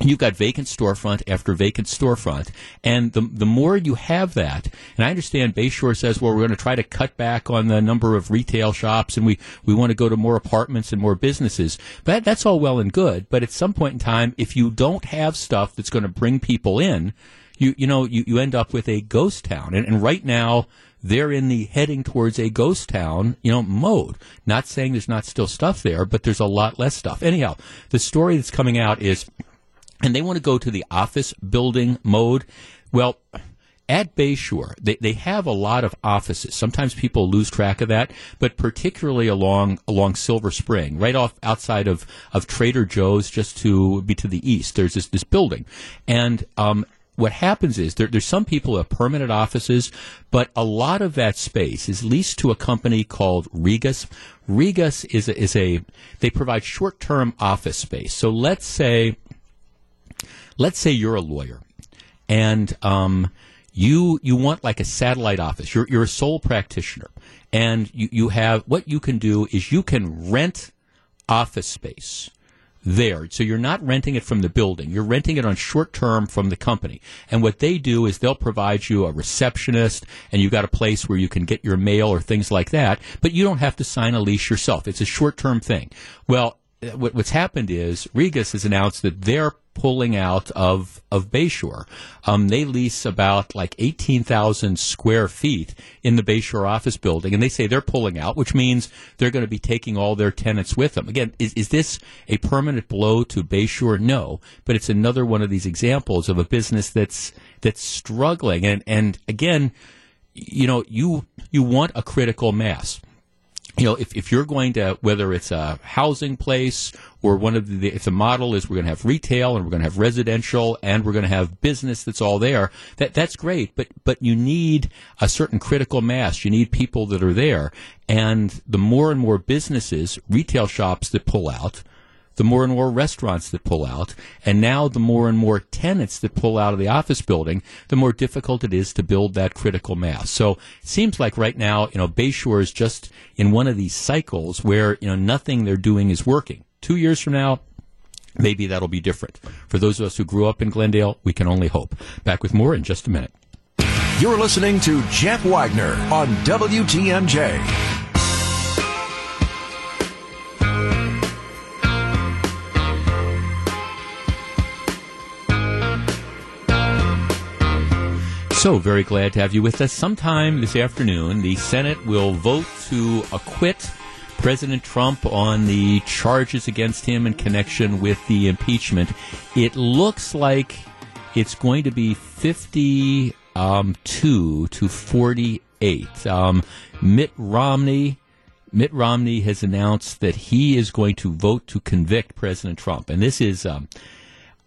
you've got vacant storefront after vacant storefront. And the, the more you have that, and I understand Bayshore says, well, we're going to try to cut back on the number of retail shops and we, we want to go to more apartments and more businesses. But that's all well and good. But at some point in time, if you don't have stuff that's going to bring people in, you you know you, you end up with a ghost town. And, and right now they're in the heading towards a ghost town, you know, mode. Not saying there's not still stuff there, but there's a lot less stuff. Anyhow, the story that's coming out is, and they want to go to the office building mode. Well, at Bayshore, they, they have a lot of offices. Sometimes people lose track of that, but particularly along along Silver Spring, right off outside of, of Trader Joe's, just to be to the east. There's this this building, and um, what happens is there, there's some people who have permanent offices, but a lot of that space is leased to a company called Regus. Regus is a, is a they provide short term office space. So let's say let's say you're a lawyer, and um, you you want like a satellite office. You're you're a sole practitioner, and you you have what you can do is you can rent office space there. So you're not renting it from the building. You're renting it on short term from the company. And what they do is they'll provide you a receptionist and you've got a place where you can get your mail or things like that, but you don't have to sign a lease yourself. It's a short term thing. Well, what, what's happened is Regus has announced that they're pulling out of of Bayshore. Um, they lease about like eighteen thousand square feet in the Bayshore office building, and they say they're pulling out, which means they're going to be taking all their tenants with them. Again, is is this a permanent blow to Bayshore? No, but it's another one of these examples of a business that's that's struggling, and and again, you know, you you want a critical mass you know, if, if you're going to, whether it's a housing place or one of the, if the model is we're going to have retail and we're going to have residential and we're going to have business that's all there, that, that's great. But, but you need a certain critical mass. You need people that are there. And the more and more businesses, retail shops that pull out, the more and more restaurants that pull out, and now the more and more tenants that pull out of the office building, the more difficult it is to build that critical mass. So it seems like right now, you know, Bayshore is just in one of these cycles where, you know, nothing they're doing is working. Two years from now, maybe that'll be different. For those of us who grew up in Glendale, we can only hope. Back with more in just a minute. You're listening to Jeff Wagner on WTMJ. So, very glad to have you with us. Sometime this afternoon, the Senate will vote to acquit President Trump on the charges against him in connection with the impeachment. It looks like it's going to be 52 um, to 48. Um, Mitt Romney. Mitt Romney has announced that he is going to vote to convict President Trump, and this is um,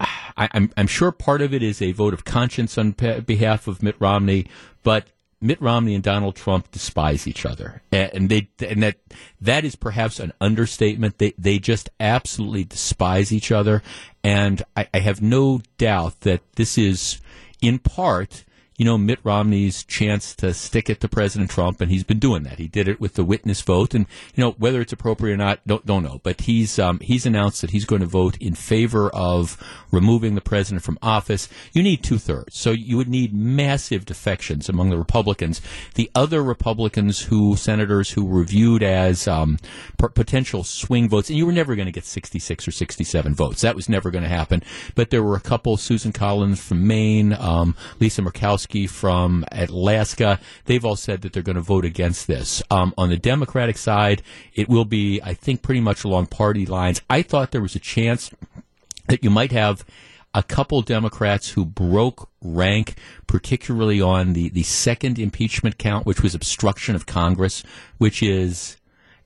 I, am I'm, I'm sure part of it is a vote of conscience on pe- behalf of Mitt Romney, but Mitt Romney and Donald Trump despise each other, and they and that that is perhaps an understatement. They they just absolutely despise each other, and I, I have no doubt that this is in part you know, Mitt Romney's chance to stick it to President Trump, and he's been doing that. He did it with the witness vote, and you know whether it's appropriate or not, don't don't know. But he's um, he's announced that he's going to vote in favor of removing the president from office. You need two thirds, so you would need massive defections among the Republicans. The other Republicans who senators who were viewed as um, p- potential swing votes, and you were never going to get sixty six or sixty seven votes. That was never going to happen. But there were a couple: Susan Collins from Maine, um, Lisa Murkowski from Alaska. They've all said that they're going to vote against this. Um, on the Democratic side, it will be, I think, pretty much along party lines. I thought there was a chance that you might have a couple Democrats who broke rank, particularly on the, the second impeachment count, which was obstruction of Congress, which is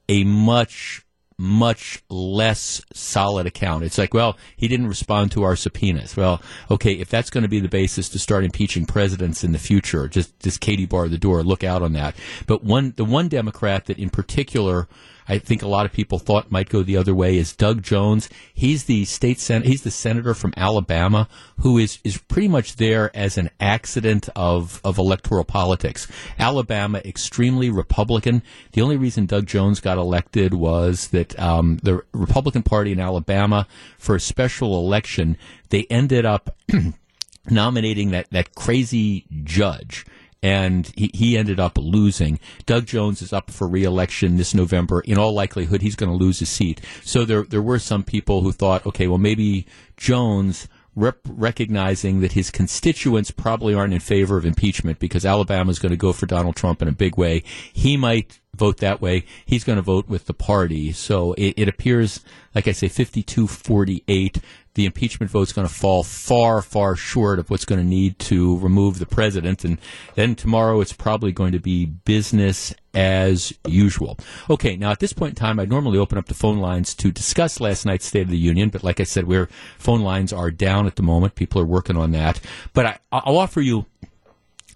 a much much less solid account. It's like, well, he didn't respond to our subpoenas. Well, okay, if that's going to be the basis to start impeaching presidents in the future, just just Katie bar the door. Look out on that. But one, the one Democrat that in particular I think a lot of people thought might go the other way is Doug Jones. He's the state sen- he's the senator from Alabama who is is pretty much there as an accident of of electoral politics. Alabama extremely Republican. The only reason Doug Jones got elected was that um, the Republican Party in Alabama for a special election they ended up (clears throat) nominating that that crazy judge and he, he ended up losing. Doug Jones is up for reelection this November. In all likelihood, he's going to lose his seat. So there there were some people who thought, okay, well maybe Jones rep- recognizing that his constituents probably aren't in favor of impeachment because Alabama is going to go for Donald Trump in a big way. He might vote that way. He's going to vote with the party. So it, it appears, like I say, 52 48 the impeachment vote is going to fall far, far short of what's going to need to remove the president. And then tomorrow it's probably going to be business as usual. Okay, now at this point in time, I'd normally open up the phone lines to discuss last night's State of the Union, but like I said, where phone lines are down at the moment, people are working on that. But I, I'll offer you,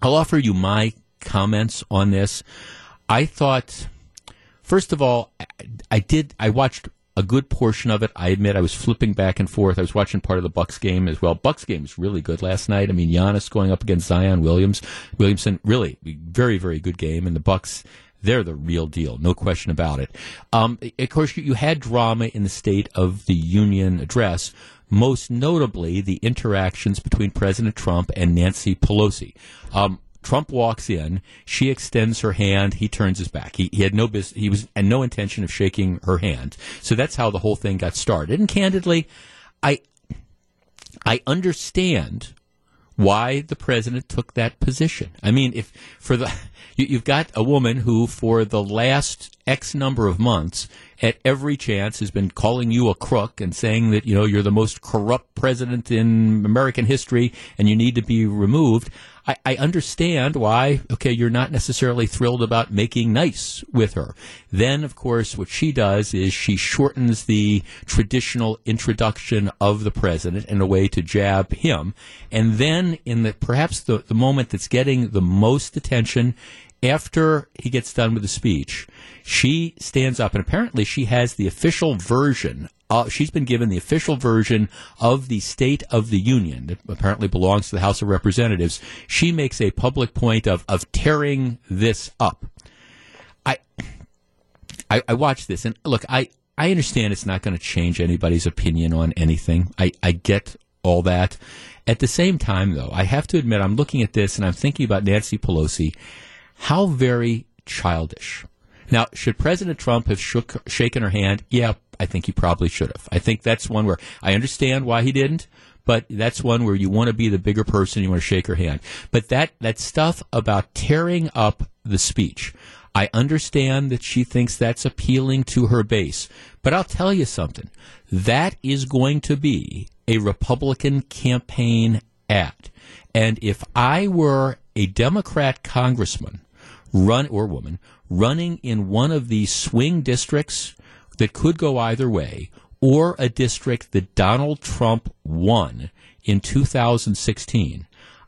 I'll offer you my comments on this. I thought, first of all, I did, I watched a good portion of it. I admit I was flipping back and forth. I was watching part of the Bucks game as well. Bucks game was really good last night. I mean, Giannis going up against Zion Williams, Williamson, really very very good game, and the Bucks. They're the real deal, no question about it. Um, of course, you, you had drama in the State of the Union address, most notably the interactions between President Trump and Nancy Pelosi. Um, Trump walks in, she extends her hand, he turns his back. He, he had no business, he was, and no intention of shaking her hand. So that's how the whole thing got started. And candidly, I, I understand why the president took that position. I mean, if for the, (laughs) you, have got a woman who for the last X number of months at every chance has been calling you a crook and saying that, you know, you're the most corrupt president in American history and you need to be removed. I, I understand why, okay, you're not necessarily thrilled about making nice with her. Then, of course, what she does is she shortens the traditional introduction of the president in a way to jab him. And then, in the perhaps the, the moment that's getting the most attention after he gets done with the speech, she stands up and apparently she has the official version uh, she's been given the official version of the State of the Union that apparently belongs to the House of Representatives. She makes a public point of, of tearing this up. I, I, I watched this and look, I, I understand it's not going to change anybody's opinion on anything. I, I get all that. At the same time, though, I have to admit, I'm looking at this and I'm thinking about Nancy Pelosi. How very childish. Now, should President Trump have shook, shaken her hand? Yeah, I think he probably should have. I think that's one where I understand why he didn't, but that's one where you want to be the bigger person, you want to shake her hand. But that, that stuff about tearing up the speech, I understand that she thinks that's appealing to her base. But I'll tell you something. That is going to be a Republican campaign ad. And if I were a Democrat congressman, run or woman, running in one of these swing districts that could go either way, or a district that Donald Trump won in 2016,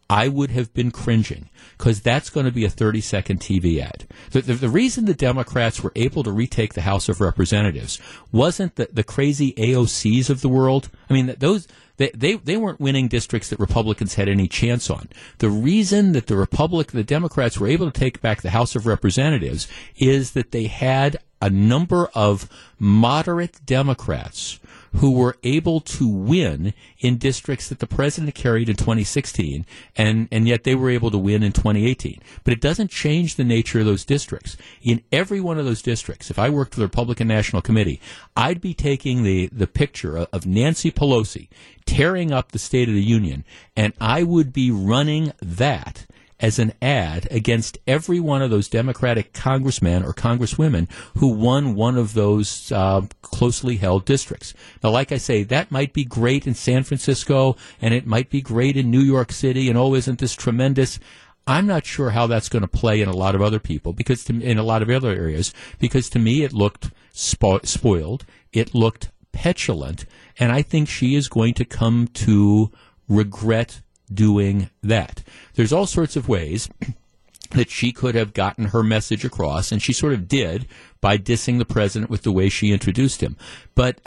I would have been cringing because that's going to be a 30 second TV ad. The, the, the, reason the Democrats were able to retake the House of Representatives wasn't the, the crazy AOCs of the world. I mean, those. They, they, they weren't winning districts that Republicans had any chance on. The reason that the Republic, the Democrats were able to take back the House of Representatives is that they had a number of moderate Democrats who were able to win in districts that the president carried in 2016, and, and yet they were able to win in 2018. But it doesn't change the nature of those districts. In every one of those districts, if I worked for the Republican National Committee, I'd be taking the, the picture of Nancy Pelosi tearing up the State of the Union, and I would be running that as an ad against every one of those Democratic congressmen or congresswomen who won one of those uh, closely held districts. Now, like I say, that might be great in San Francisco and it might be great in New York City, and oh, isn't this tremendous? I'm not sure how that's going to play in a lot of other people because to, in a lot of other areas because to me it looked spo- spoiled, it looked petulant, and I think she is going to come to regret doing that. There's all sorts of ways (clears throat) that she could have gotten her message across, and she sort of did by dissing the president with the way she introduced him. But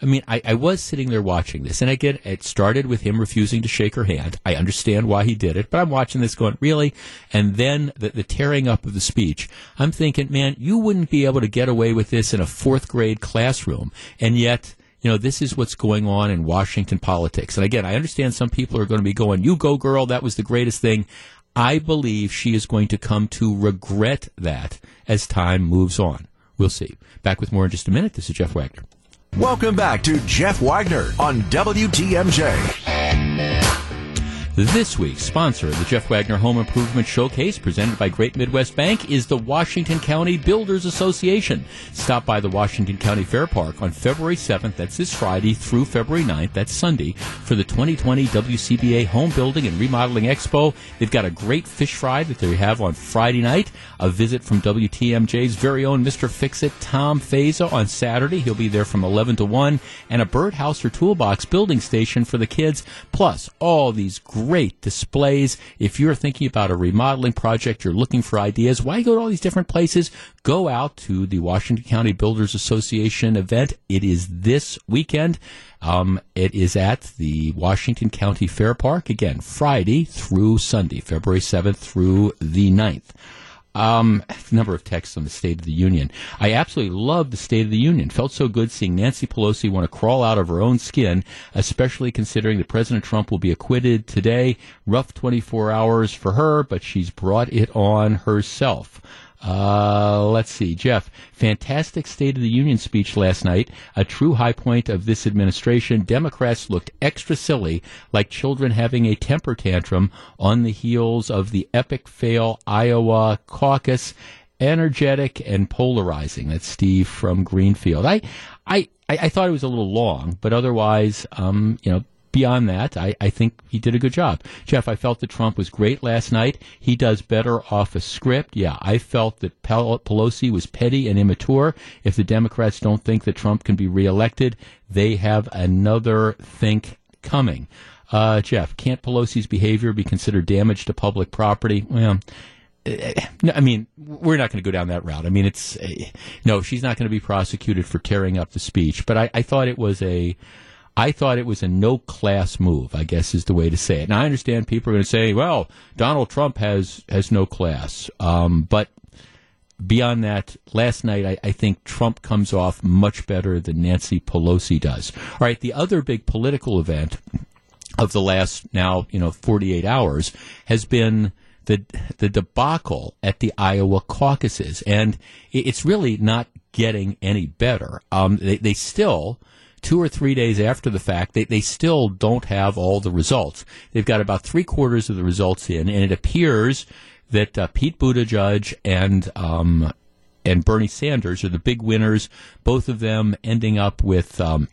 I mean, I, I, was sitting there watching this, and again, it started with him refusing to shake her hand. I understand why he did it, but I'm watching this going, really? And then the, the tearing up of the speech. I'm thinking, man, you wouldn't be able to get away with this in a fourth grade classroom, and yet you know, this is what's going on in Washington politics. And again, I understand some people are going to be going, you go girl, that was the greatest thing. I believe she is going to come to regret that as time moves on. We'll see. Back with more in just a minute. This is Jeff Wagner. Welcome back to Jeff Wagner on WTMJ. This week's sponsor of the Jeff Wagner Home Improvement Showcase, presented by Great Midwest Bank, is the Washington County Builders Association. Stop by the Washington County Fair Park on February 7th, that's this Friday, through February 9th, that's Sunday, for the 2020 WCBA Home Building and Remodeling Expo. They've got a great fish fry that they have on Friday night, a visit from WTMJ's very own Mr. Fix It, Tom Feza, on Saturday. He'll be there from 11 to 1, and a birdhouse or toolbox building station for the kids, plus all these great great displays. If you're thinking about a remodeling project, you're looking for ideas, why go to all these different places? Go out to the Washington County Builders Association event. It is this weekend. Um, it is at the Washington County Fair Park, again, Friday through Sunday, February 7th through the 9th. Um, number of texts on the State of the Union. I absolutely love the State of the Union. Felt so good seeing Nancy Pelosi want to crawl out of her own skin, especially considering that President Trump will be acquitted today. Rough 24 hours for her, but she's brought it on herself. Uh, let's see, Jeff. Fantastic State of the Union speech last night. A true high point of this administration. Democrats looked extra silly, like children having a temper tantrum on the heels of the epic fail Iowa caucus. Energetic and polarizing. That's Steve from Greenfield. I, I, I thought it was a little long, but otherwise, um, you know, beyond that, I, I think he did a good job. Jeff, I felt that Trump was great last night. He does better off a script. Yeah, I felt that Pelosi was petty and immature. If the Democrats don't think that Trump can be reelected, they have another think coming. Uh, Jeff, can't Pelosi's behavior be considered damage to public property? Well, I mean, we're not going to go down that route. I mean, it's no, she's not going to be prosecuted for tearing up the speech. But I, I thought it was a I thought it was a no class move, I guess is the way to say it. And I understand people are going to say, well, Donald Trump has, has no class. Um, but beyond that, last night I, I, think Trump comes off much better than Nancy Pelosi does. All right, the other big political event of the last now, you know, 48 hours has been the the debacle at the Iowa caucuses, and it's really not getting any better. Um, they, they still two or three days after the fact, they, they still don't have all the results. They've got about three quarters of the results in, and it appears that uh, Pete Buttigieg and um, and Bernie Sanders are the big winners. Both of them ending up with. Um,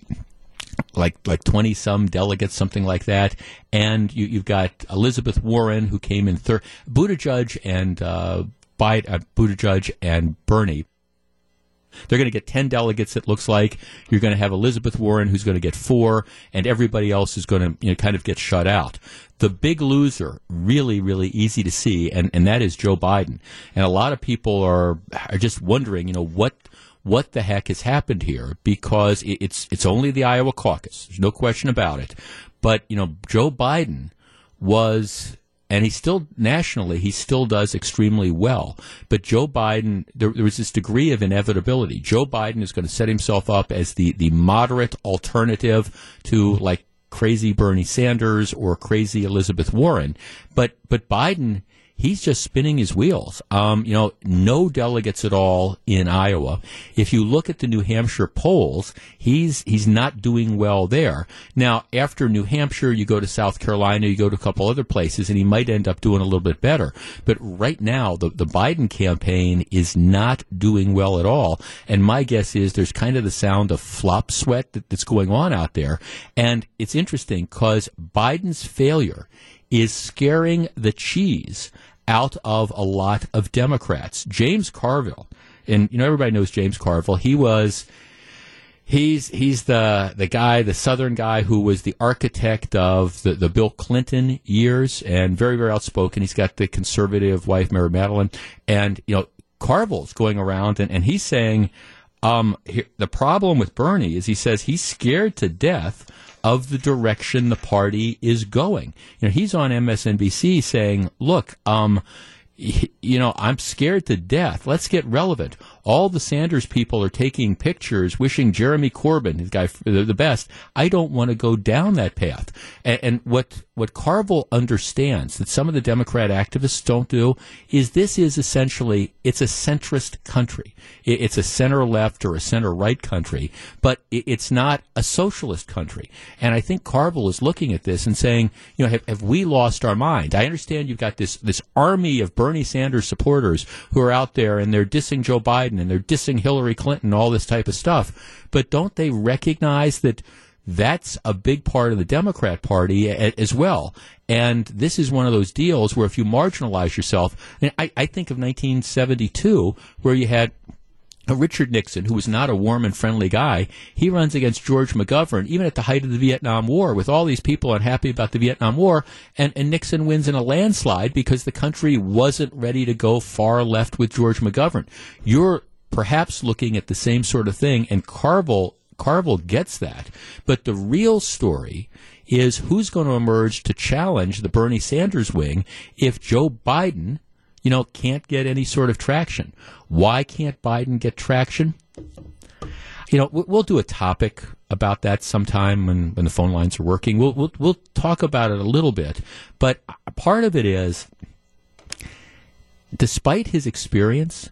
like like twenty some delegates, something like that, and you, have got Elizabeth Warren who came in third. Buttigieg and uh, Biden, uh, Buttigieg and Bernie they're going to get 10 delegates, it looks like. You're going to have Elizabeth Warren, who's going to get four, and everybody else is going to you know, kind of get shut out. The big loser, really, really easy to see, and, and that is Joe Biden. And a lot of people are, are just wondering, you know, what what the heck has happened here because it's it's only the Iowa caucus. There's no question about it. But you know, Joe Biden was and he still nationally he still does extremely well. But Joe Biden, there, there was this degree of inevitability. Joe Biden is going to set himself up as the the moderate alternative to like crazy Bernie Sanders or crazy Elizabeth Warren. But but Biden he's just spinning his wheels. Um, you know, no delegates at all in Iowa. If you look at the New Hampshire polls, he's he's not doing well there. Now, after New Hampshire, you go to South Carolina, you go to a couple other places, and he might end up doing a little bit better. But right now, the the Biden campaign is not doing well at all. And my guess is there's kind of the sound of flop sweat that, that's going on out there. And it's interesting because Biden's failure is scaring the cheese out of a lot of Democrats. James Carville, and you know everybody knows James Carville. He was he's he's the the guy, the Southern guy who was the architect of the, the Bill Clinton years, and very very outspoken. He's got the conservative wife Mary Matalin, and you know Carville's going around and, and he's saying um, the problem with Bernie is he says he's scared to death of the direction the party is going. You know, he's on MSNBC saying, "Look, um, you know, I'm scared to death. Let's get relevant. All the Sanders people are taking pictures, wishing Jeremy Corbyn, the guy, the, best. I don't want to go down that path. And, and what what Carville understands that some of the Democrat activists don't do is this is essentially it's a centrist country. It, it's a center left or a center right country, but it, it's not a socialist country. And I think Carville is looking at this and saying, you know, have, have we lost our mind? I understand you've got this this army of Bernie Sanders supporters who are out there and they're dissing Joe Biden and they're dissing Hillary Clinton, all this type of stuff. But don't they recognize that? that's a big part of the Democrat Party as well. And this is one of those deals where if you marginalize yourself, I, I think of 1972, where you had Richard Nixon, who was not a warm and friendly guy, he runs against George McGovern, even at the height of the Vietnam War, with all these people unhappy about the Vietnam War, and, and Nixon wins in a landslide because the country wasn't ready to go far left with George McGovern. You're perhaps looking at the same sort of thing, and Carville Carville gets that. But the real story is who's going to emerge to challenge the Bernie Sanders wing if Joe Biden, you know, can't get any sort of traction. Why can't Biden get traction? You know, we'll do a topic about that sometime when, when the phone lines are working. We'll, we'll, we'll talk about it a little bit. But part of it is, despite his experience,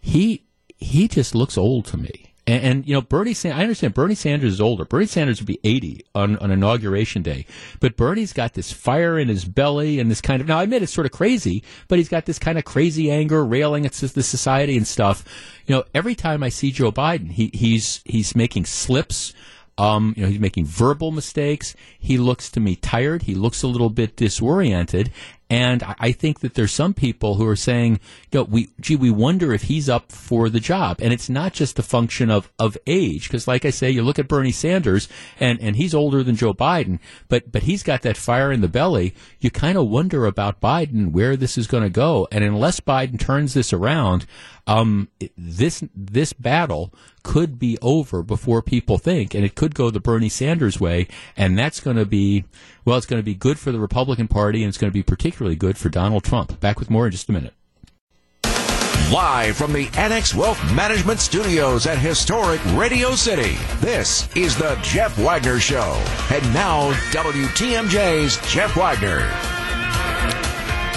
he he just looks old to me. And, and, you know, Bernie Sanders, I understand Bernie Sanders is older. Bernie Sanders would be 80 on, on inauguration day. But Bernie's got this fire in his belly and this kind of, now I admit it's sort of crazy, but he's got this kind of crazy anger railing at the society and stuff. You know, every time I see Joe Biden, he, he's, he's making slips. Um, you know, he's making verbal mistakes. He looks to me tired. He looks a little bit disoriented. And I think that there's some people who are saying, you know, we, gee, we wonder if he's up for the job. And it's not just a function of, of age. Cause like I say, you look at Bernie Sanders and, and he's older than Joe Biden, but, but he's got that fire in the belly. You kind of wonder about Biden, where this is going to go. And unless Biden turns this around, um, this, this battle could be over before people think, and it could go the Bernie Sanders way. And that's going to be, well, it's going to be good for the Republican Party, and it's going to be particularly good for Donald Trump. Back with more in just a minute. Live from the Annex Wealth Management Studios at historic Radio City, this is the Jeff Wagner Show. And now, WTMJ's Jeff Wagner.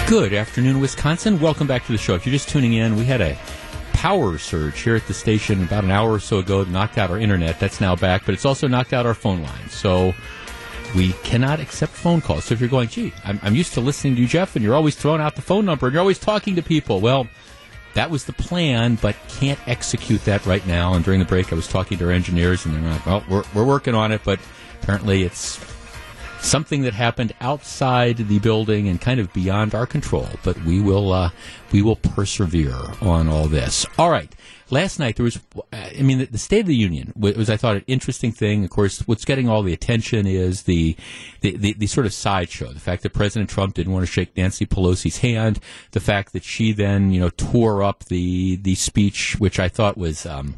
Good afternoon, Wisconsin. Welcome back to the show. If you're just tuning in, we had a power surge here at the station about an hour or so ago that knocked out our internet. That's now back, but it's also knocked out our phone lines. So we cannot accept phone calls. So if you're going, gee, I'm, I'm used to listening to you, Jeff, and you're always throwing out the phone number and you're always talking to people. Well, that was the plan, but can't execute that right now. And during the break, I was talking to our engineers, and they're like, well, we're, we're working on it, but apparently it's something that happened outside the building and kind of beyond our control. But we will uh, we will persevere on all this. All right. Last night there was, I mean, the, State of the Union was, I thought, an interesting thing. Of course, what's getting all the attention is the, the, the, the sort of sideshow. The fact that President Trump didn't want to shake Nancy Pelosi's hand. The fact that she then, you know, tore up the, the speech, which I thought was, um,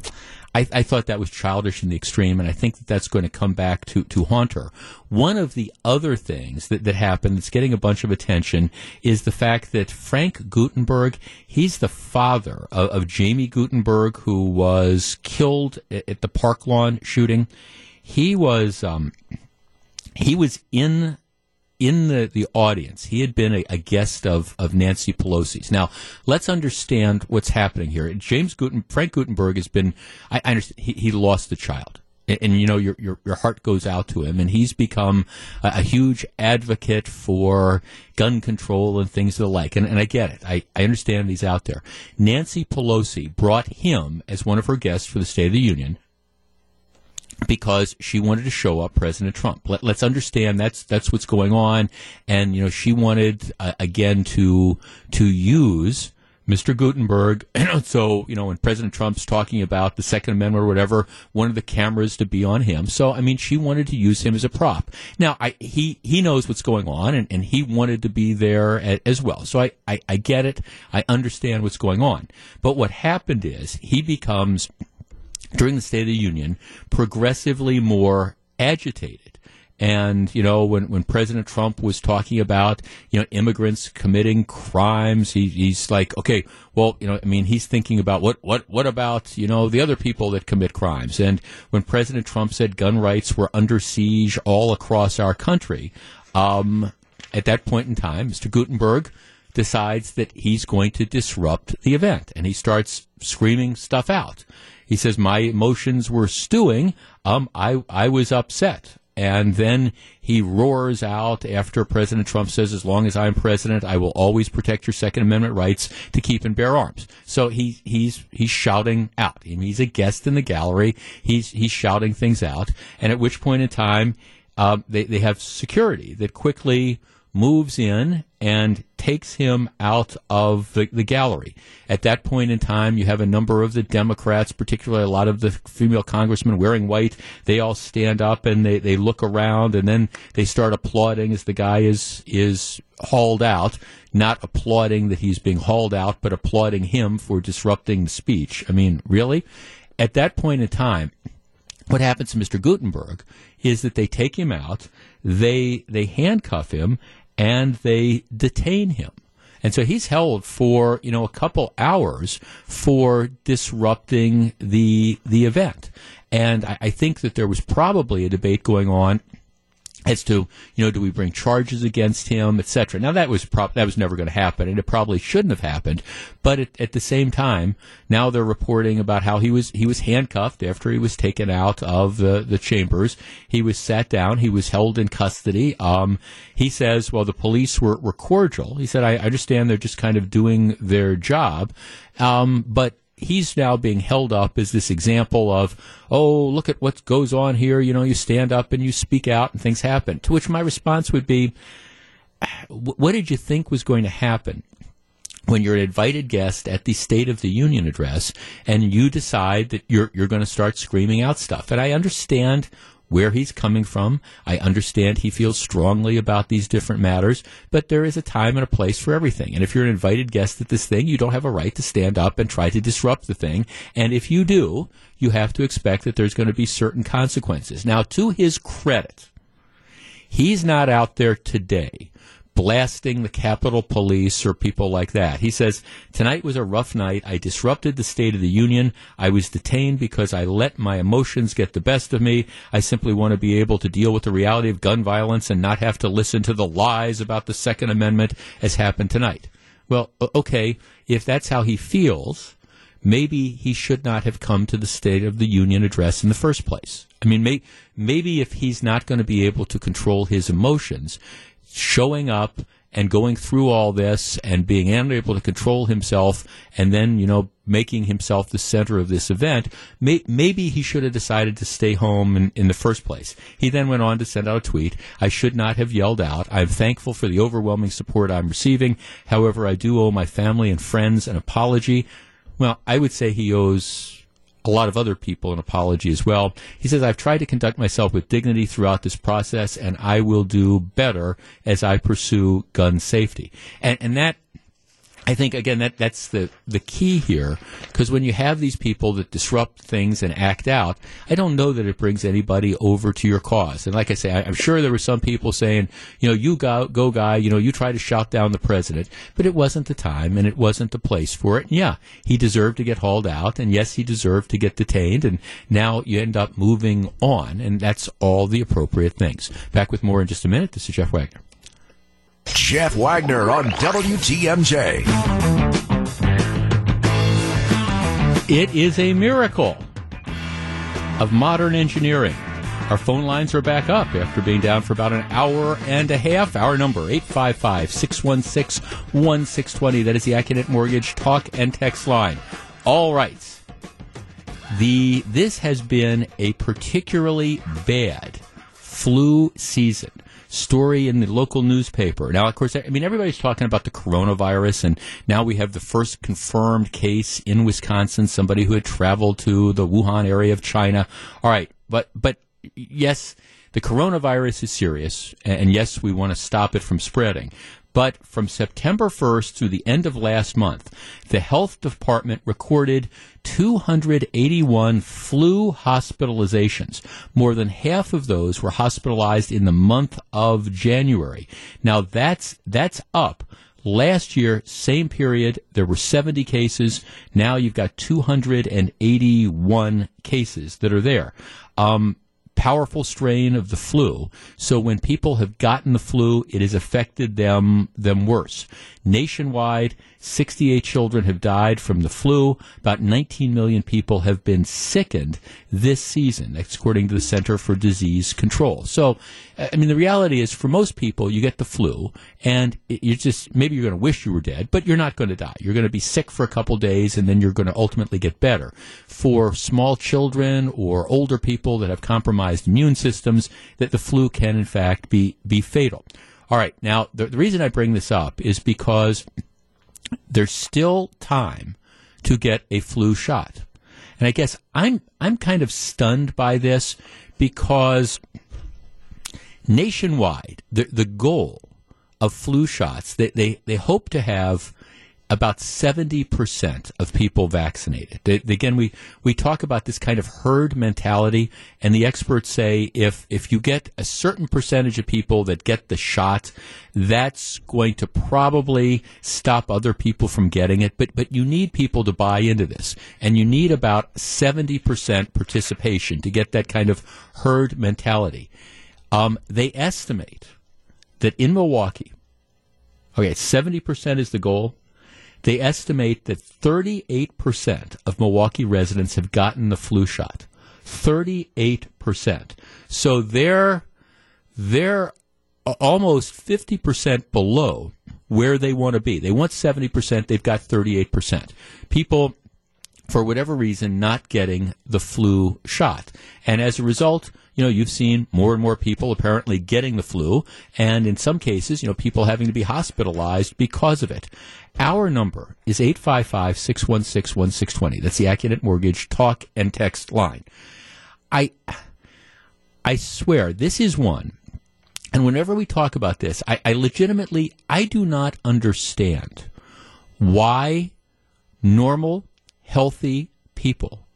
I, I, thought that was childish in the extreme, and I think that that's going to come back to, to haunt her. One of the other things that, that happened that's getting a bunch of attention is the fact that Frank Guttenberg, he's the father of, of Jaime Guttenberg, who was killed at, at the Parkland shooting. He was um, he was in in the, the audience. He had been a, a, guest of, of Nancy Pelosi's. Now, let's understand what's happening here. James Guten, Frank Guttenberg has been, I, I understand, he, he lost a child. And, and, you know, your, your, your heart goes out to him. And he's become a, a, huge advocate for gun control and things of the like. And, and I get it. I, I understand he's out there. Nancy Pelosi brought him as one of her guests for the State of the Union because she wanted to show up President Trump. Let, us understand that's that's what's going on, and you know she wanted uh, again to to use Mr. Guttenberg. (clears throat) so you know when President Trump's talking about the Second Amendment or whatever, one of the cameras to be on him. So I mean, she wanted to use him as a prop. Now I, he he knows what's going on, and, and he wanted to be there as well. So I, I I get it. I understand what's going on. But what happened is he becomes during the State of the Union progressively more agitated. And, you know, when, when President Trump was talking about, you know, immigrants committing crimes, he, he's like, okay, well, you know, I mean, he's thinking about what, what, what about, you know, the other people that commit crimes? And when President Trump said gun rights were under siege all across our country, um, at that point in time, Mr. Guttenberg decides that he's going to disrupt the event and he starts screaming stuff out. He says, my emotions were stewing. Um, I, I was upset. And then he roars out after President Trump says, as long as I'm president, I will always protect your Second Amendment rights to keep and bear arms. So he, he's, he's shouting out. He's a guest in the gallery. He's, he's shouting things out. And at which point in time, uh, they, they have security that quickly moves in and takes him out of the, the, gallery. At that point in time, you have a number of the Democrats, particularly a lot of the female congressmen wearing white. They all stand up and they, they look around and then they start applauding as the guy is, is hauled out. Not applauding that he's being hauled out, but applauding him for disrupting the speech. I mean, really? At that point in time, what happens to Mr. Guttenberg is that they take him out, they they handcuff him, and they detain him. And so he's held for, you know, a couple hours for disrupting the the event. And I, I think that there was probably a debate going on as to you know do we bring charges against him etc now that was that was never going to happen and it probably shouldn't have happened but at, at, the same time now they're reporting about how he was he was handcuffed after he was taken out of the, the chambers. He was sat down he was held in custody. Um, he says well the police were, were cordial. He said I understand they're just kind of doing their job. Um, but he's now being held up as this example of, oh, look at what goes on here. You know, you stand up and you speak out and things happen. To which my response would be, what did you think was going to happen when you're an invited guest at the State of the Union address and you decide that you're you're going to start screaming out stuff? And I understand where he's coming from. I understand he feels strongly about these different matters, but there is a time and a place for everything. And if you're an invited guest at this thing, you don't have a right to stand up and try to disrupt the thing. And if you do, you have to expect that there's going to be certain consequences. Now, to his credit, he's not out there today blasting the Capitol Police or people like that. He says, Tonight was a rough night. I disrupted the State of the Union. I was detained because I let my emotions get the best of me. I simply want to be able to deal with the reality of gun violence and not have to listen to the lies about the Second Amendment as happened tonight. Well, okay, if that's how he feels, maybe he should not have come to the State of the Union address in the first place. I mean, may, maybe if he's not going to be able to control his emotions, showing up and going through all this and being unable to control himself and then, you know, making himself the center of this event, may, maybe he should have decided to stay home in, in the first place. He then went on to send out a tweet. I should not have yelled out. I'm thankful for the overwhelming support I'm receiving. However, I do owe my family and friends an apology. Well, I would say he owes a lot of other people an apology as well. He says, I've tried to conduct myself with dignity throughout this process, and I will do better as I pursue gun safety. And, and that I think again that that's the the key here because when you have these people that disrupt things and act out, I don't know that it brings anybody over to your cause. And like I say, I, am sure there were some people saying, you know, you go go guy, you know, you try to shout down the president, but it wasn't the time and it wasn't the place for it. And yeah, he deserved to get hauled out, and yes, he deserved to get detained, and now you end up moving on, and that's all the appropriate things. Back with more in just a minute. This is Jeff Wagner. Jeff Wagner on WTMJ. It is a miracle of modern engineering. Our phone lines are back up after being down for about an hour and a half. Our number, 855-616-1620. That is the Accunet Mortgage talk and text line. All right. The, this has been a particularly bad flu season story in the local newspaper. Now, of course, I mean, everybody's talking about the coronavirus, and now we have the first confirmed case in Wisconsin, somebody who had traveled to the Wuhan area of China. All right, but, but yes, the coronavirus is serious, and yes, we want to stop it from spreading. But from September 1st through the end of last month, the health department recorded 281 flu hospitalizations. More than half of those were hospitalized in the month of January. Now that's, that's up. Last year, same period, there were 70 cases. Now you've got 281 cases that are there. Um, powerful strain of the flu. So when people have gotten the flu, it has affected them them worse. Nationwide, 68 children have died from the flu. About 19 million people have been sickened this season. According to the Center for Disease Control. So, I mean, the reality is for most people, you get the flu and you just, maybe you're going to wish you were dead, but you're not going to die. You're going to be sick for a couple days and then you're going to ultimately get better. For small children or older people that have compromised immune systems, that the flu can in fact be, be fatal. All right. Now, the, the reason I bring this up is because there's still time to get a flu shot. And I guess I'm I'm kind of stunned by this because nationwide the the goal of flu shots they, they, they hope to have about 70% of people vaccinated. Again, we, we talk about this kind of herd mentality, and the experts say if, if you get a certain percentage of people that get the shot, that's going to probably stop other people from getting it. But, but you need people to buy into this, and you need about 70% participation to get that kind of herd mentality. Um, they estimate that in Milwaukee, okay, 70% is the goal they estimate that 38% of Milwaukee residents have gotten the flu shot. 38%. So they're, they're almost 50% below where they want to be. They want 70%, they've got 38%. People, for whatever reason, not getting the flu shot. And as a result, you know, you've seen more and more people apparently getting the flu, and in some cases, you know, people having to be hospitalized because of it. Our number is 855 616 1620. That's the Accunet Mortgage talk and text line. I, I swear, this is one. And whenever we talk about this, I, I legitimately, I do not understand why normal, healthy people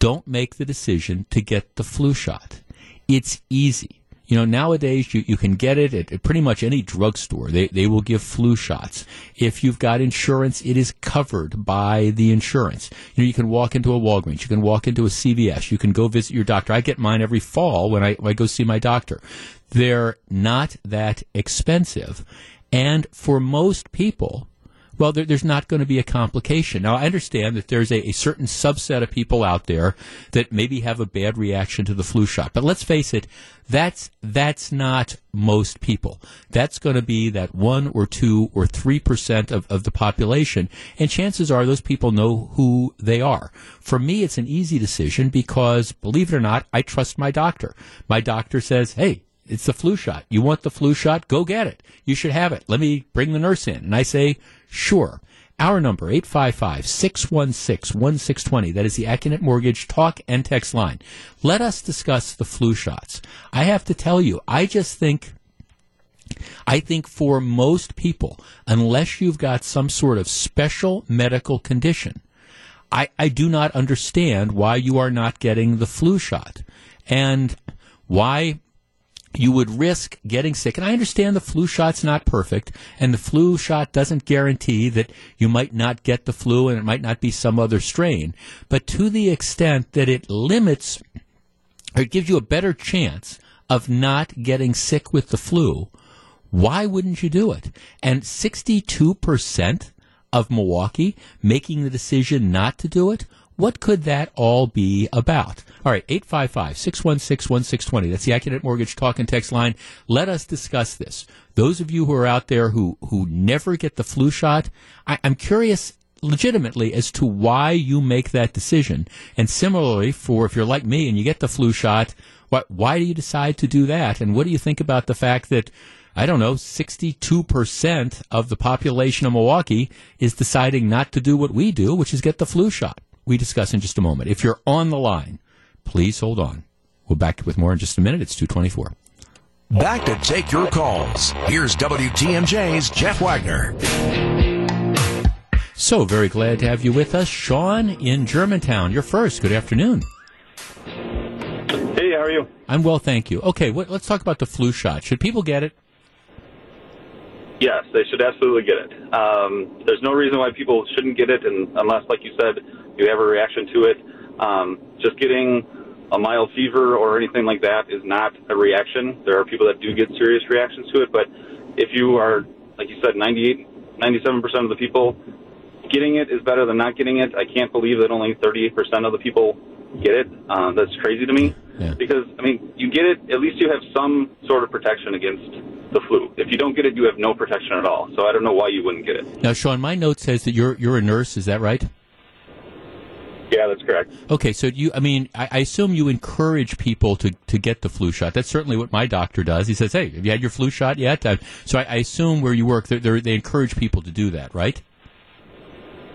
don't make the decision to get the flu shot. It's easy. You know, nowadays you, you can get it at, pretty much any drugstore. They, they will give flu shots. If you've got insurance, it is covered by the insurance. You know, you can walk into a Walgreens, you can walk into a CVS, you can go visit your doctor. I get mine every fall when I, when I go see my doctor. They're not that expensive. And for most people, well, there, there's not going to be a complication. Now, I understand that there's a, a, certain subset of people out there that maybe have a bad reaction to the flu shot. But let's face it, that's, that's not most people. That's going to be that one or two or three percent of, of the population. And chances are those people know who they are. For me, it's an easy decision because, believe it or not, I trust my doctor. My doctor says, hey, it's the flu shot. You want the flu shot? Go get it. You should have it. Let me bring the nurse in. And I say, Sure. Our number, 855-616-1620. That is the Accunet Mortgage talk and text line. Let us discuss the flu shots. I have to tell you, I just think I think for most people, unless you've got some sort of special medical condition, I, I do not understand why you are not getting the flu shot. And why you would risk getting sick. And I understand the flu shot's not perfect, and the flu shot doesn't guarantee that you might not get the flu and it might not be some other strain. But to the extent that it limits or it gives you a better chance of not getting sick with the flu, why wouldn't you do it? And 62% of Milwaukee making the decision not to do it, what could that all be about? All right, 855 616 1620. That's the Accunet Mortgage talk and text line. Let us discuss this. Those of you who are out there who, who never get the flu shot, I, I'm curious legitimately as to why you make that decision. And similarly, for if you're like me and you get the flu shot, what, why do you decide to do that? And what do you think about the fact that I don't know, 62% of the population of Milwaukee is deciding not to do what we do, which is get the flu shot we discuss in just a moment. If you're on the line, please hold on. We'll back with more in just a minute. It's 224. Back to take your calls. Here's WTMJ's Jeff Wagner. So very glad to have you with us, Sean in Germantown. You're first. Good afternoon. Hey, how are you? I'm well, thank you. Okay, what, let's talk about the flu shot. Should people get it? Yes, they should absolutely get it. Um, there's no reason why people shouldn't get it, and unless, like you said, you have a reaction to it. Um, just getting a mild fever or anything like that is not a reaction. There are people that do get serious reactions to it, but if you are, like you said, 98, 97% of the people getting it is better than not getting it. I can't believe that only 38% of the people get it. Uh, that's crazy to me. Yeah. Because, I mean, you get it, at least you have some sort of protection against the flu. If you don't get it, you have no protection at all. So I don't know why you wouldn't get it. Now, Sean, my note says that you're you're a nurse. Is that right? Yeah, that's correct. Okay, so you, I mean, I, I assume you encourage people to, to get the flu shot. That's certainly what my doctor does. He says, "Hey, have you had your flu shot yet?" Uh, so I, I assume where you work, they're, they're, they encourage people to do that, right?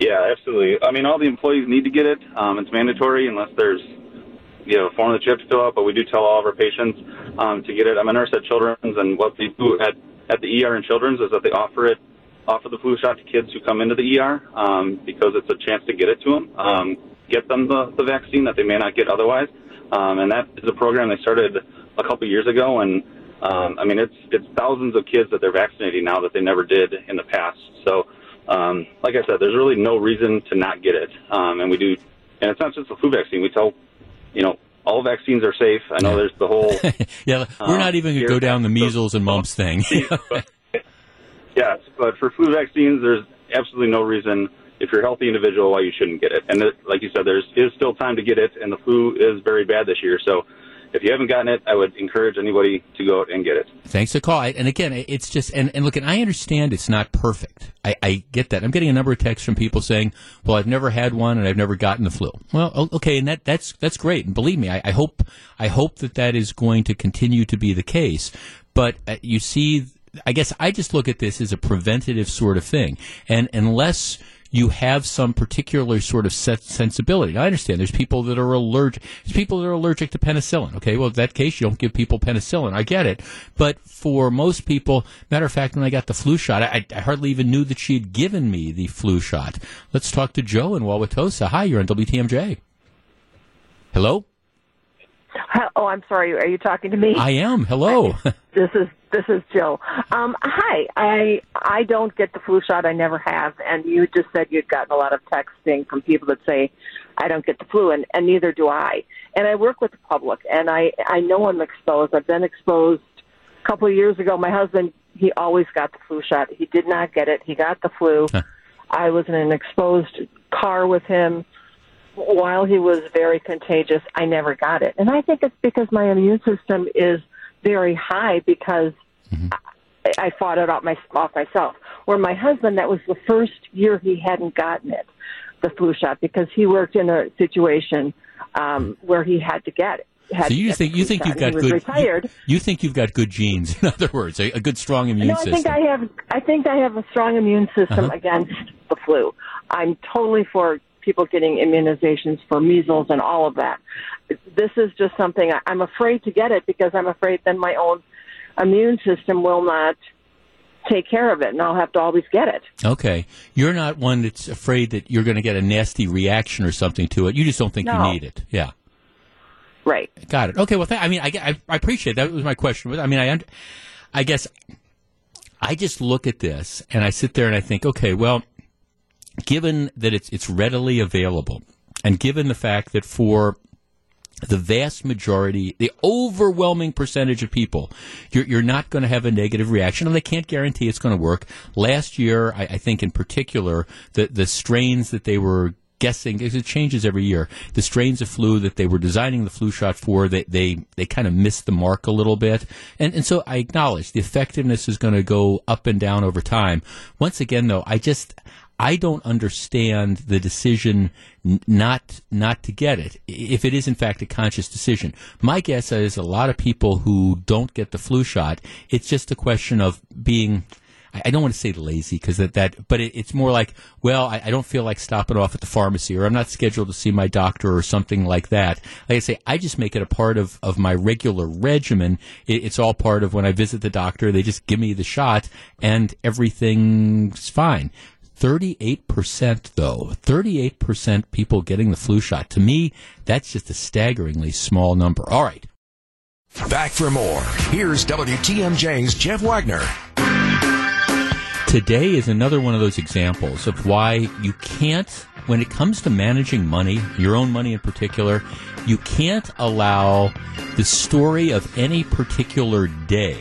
Yeah, absolutely. I mean, all the employees need to get it. Um, it's mandatory unless there's, you know, a form that you have to fill out. But we do tell all of our patients um, to get it. I'm a nurse at Children's, and what they do at at the ER in Children's is that they offer it, offer the flu shot to kids who come into the ER um, because it's a chance to get it to them, um, get them the, the vaccine that they may not get otherwise. Um, and that is a program they started a couple years ago, and um, I mean, it's it's thousands of kids that they're vaccinating now that they never did in the past. So um, like I said, there's really no reason to not get it. Um, and we do, and it's not just the flu vaccine. We tell, you know, all vaccines are safe. I know there's the whole. (laughs) yeah, we're Um, not even going to go down the measles and mumps thing. (laughs) (laughs) yes, but for flu vaccines, there's absolutely no reason, if you're a healthy individual, why you shouldn't get it. And it, like you said, there's is still time to get it, and the flu is very bad this year. So if you haven't gotten it, I would encourage anybody to go out and get it. Thanks for the call. And again, it's just and, and look, and I understand it's not perfect. I, I get that. I'm getting a number of texts from people saying, "Well, I've never had one and I've never gotten the flu." Well, okay, and that that's that's great. And believe me, I, I hope I hope that that is going to continue to be the case. But uh, you see, I guess I just look at this as a preventative sort of thing, and unless you have some particular sort of sensibility. I understand there's people that are allergic. There's people that are allergic to penicillin. Okay, well, in that case, you don't give people penicillin. I get it, but for most people, matter of fact, when I got the flu shot, I, I hardly even knew that she had given me the flu shot. Let's talk to Joe in Wauwatosa. Hi, you're on WTMJ. Hello, Oh, I'm sorry. Are you talking to me? I am. Hello. (laughs) This is this is Jill. Um, hi. I I don't get the flu shot. I never have. And you just said you'd gotten a lot of texting from people that say I don't get the flu, and and neither do I. And I work with the public, and I I know I'm exposed. I've been exposed a couple of years ago. My husband he always got the flu shot. He did not get it. He got the flu. I was in an exposed car with him while he was very contagious, I never got it. And I think it's because my immune system is very high because I, I fought it off, my, off myself. Where my husband, that was the first year he hadn't gotten it, the flu shot, because he worked in a situation um, where he had to get it. Had so you think you think shot. you've got good retired. You, you think you've got good genes. (laughs) In other words, a, a good strong immune no, I think I have. I think I have a strong immune system Uh-huh. against the flu. I'm totally for people getting immunizations for measles and all of that. This is just something I, I'm afraid to get it because I'm afraid then my own immune system will not take care of it, and I'll have to always get it. Okay. You're not one that's afraid that you're going to get a nasty reaction or something to it. You just don't think No. you need it. Yeah. Right. Got it. Okay. Well, th- I mean, I, I, I appreciate that. was my question. I mean, I, I guess I just look at this and I sit there and I think, okay, well, given that it's it's readily available, and given the fact that for the vast majority, the overwhelming percentage of people, you're, you're not going to have a negative reaction, and they can't guarantee it's going to work. Last year, I, I think in particular, the, the strains that they were guessing, it changes every year, the strains of flu that they were designing the flu shot for, they, they, they kind of missed the mark a little bit. And, and so I acknowledge the effectiveness is going to go up and down over time. Once again, though, I just, I don't understand the decision not not to get it if it is in fact a conscious decision. My guess is a lot of people who don't get the flu shot. It's just a question of being. I, I don't want to say lazy because that, that, but it, it's more like, well, I, I don't feel like stopping off at the pharmacy or I'm not scheduled to see my doctor or something like that. Like I say, I just make it a part of, of my regular regimen. It, it's all part of when I visit the doctor. They just give me the shot and everything's fine. 38% though, 38% people getting the flu shot. To me, that's just a staggeringly small number. All right. Back for more. Here's WTMJ's Jeff Wagner. Today is another one of those examples of why you can't, when it comes to managing money, your own money in particular, you can't allow the story of any particular day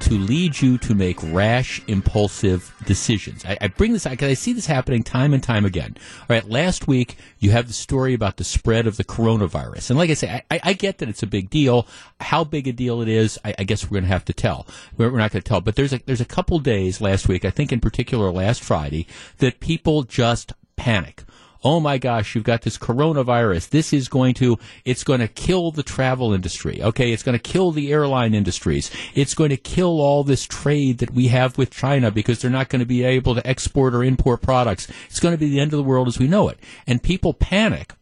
to lead you to make rash, impulsive decisions. I, I bring this out because I see this happening time and time again. All right, last week you have the story about the spread of the coronavirus, and like I say, I, I get that it's a big deal. How big a deal it is, I, I guess we're going to have to tell. We're, we're not going to tell, but there's a there's a couple days last week, I think in particular last Friday, that people just panic oh my gosh, you've got this coronavirus. This is going to, it's going to kill the travel industry. Okay. It's going to kill the airline industries. It's going to kill all this trade that we have with China because they're not going to be able to export or import products. It's going to be the end of the world as we know it. And people panic.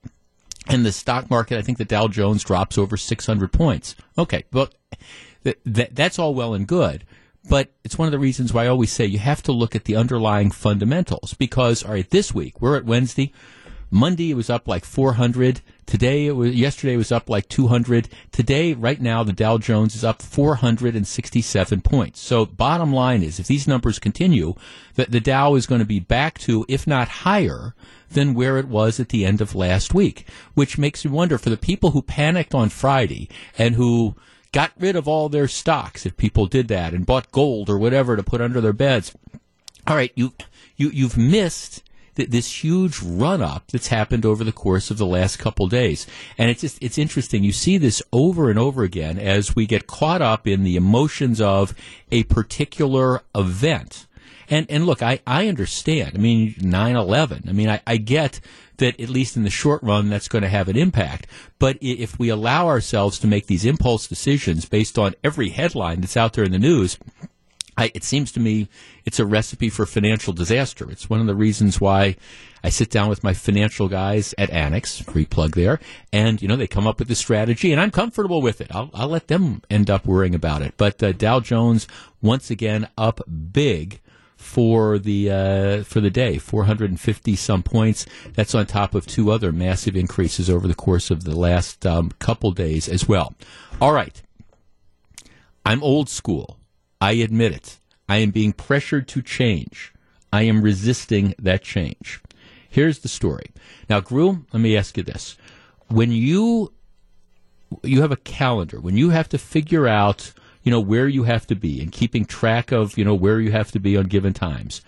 And the stock market, I think the Dow Jones drops over 600 points. Okay. Well, th- th- that's all well and good. But it's one of the reasons why I always say you have to look at the underlying fundamentals because, all right, this week, we're at Wednesday. Monday it was up like 400. Today it was, yesterday it was up like 200. Today, right now, the Dow Jones is up 467 points. So bottom line is, if these numbers continue, that the Dow is going to be back to, if not higher, than where it was at the end of last week, which makes me wonder for the people who panicked on Friday and who got rid of all their stocks, if people did that and bought gold or whatever to put under their beds. All right, you, you, you've missed th- this huge run up that's happened over the course of the last couple days. And it's just, it's interesting. You see this over and over again as we get caught up in the emotions of a particular event. And, and look, I, I understand. I mean, 9-11. I mean, I, I get that at least in the short run, that's going to have an impact. But if we allow ourselves to make these impulse decisions based on every headline that's out there in the news, I, it seems to me it's a recipe for financial disaster. It's one of the reasons why I sit down with my financial guys at Annex, free plug there, and you know they come up with the strategy, and I'm comfortable with it. I'll, I'll let them end up worrying about it. But uh, Dow Jones once again up big for the uh, for the day, 450 some points. That's on top of two other massive increases over the course of the last um, couple days as well. All right, I'm old school. I admit it. I am being pressured to change. I am resisting that change. Here's the story. Now, Gru, let me ask you this. When you you have a calendar, when you have to figure out, you know, where you have to be and keeping track of, you know, where you have to be on given times,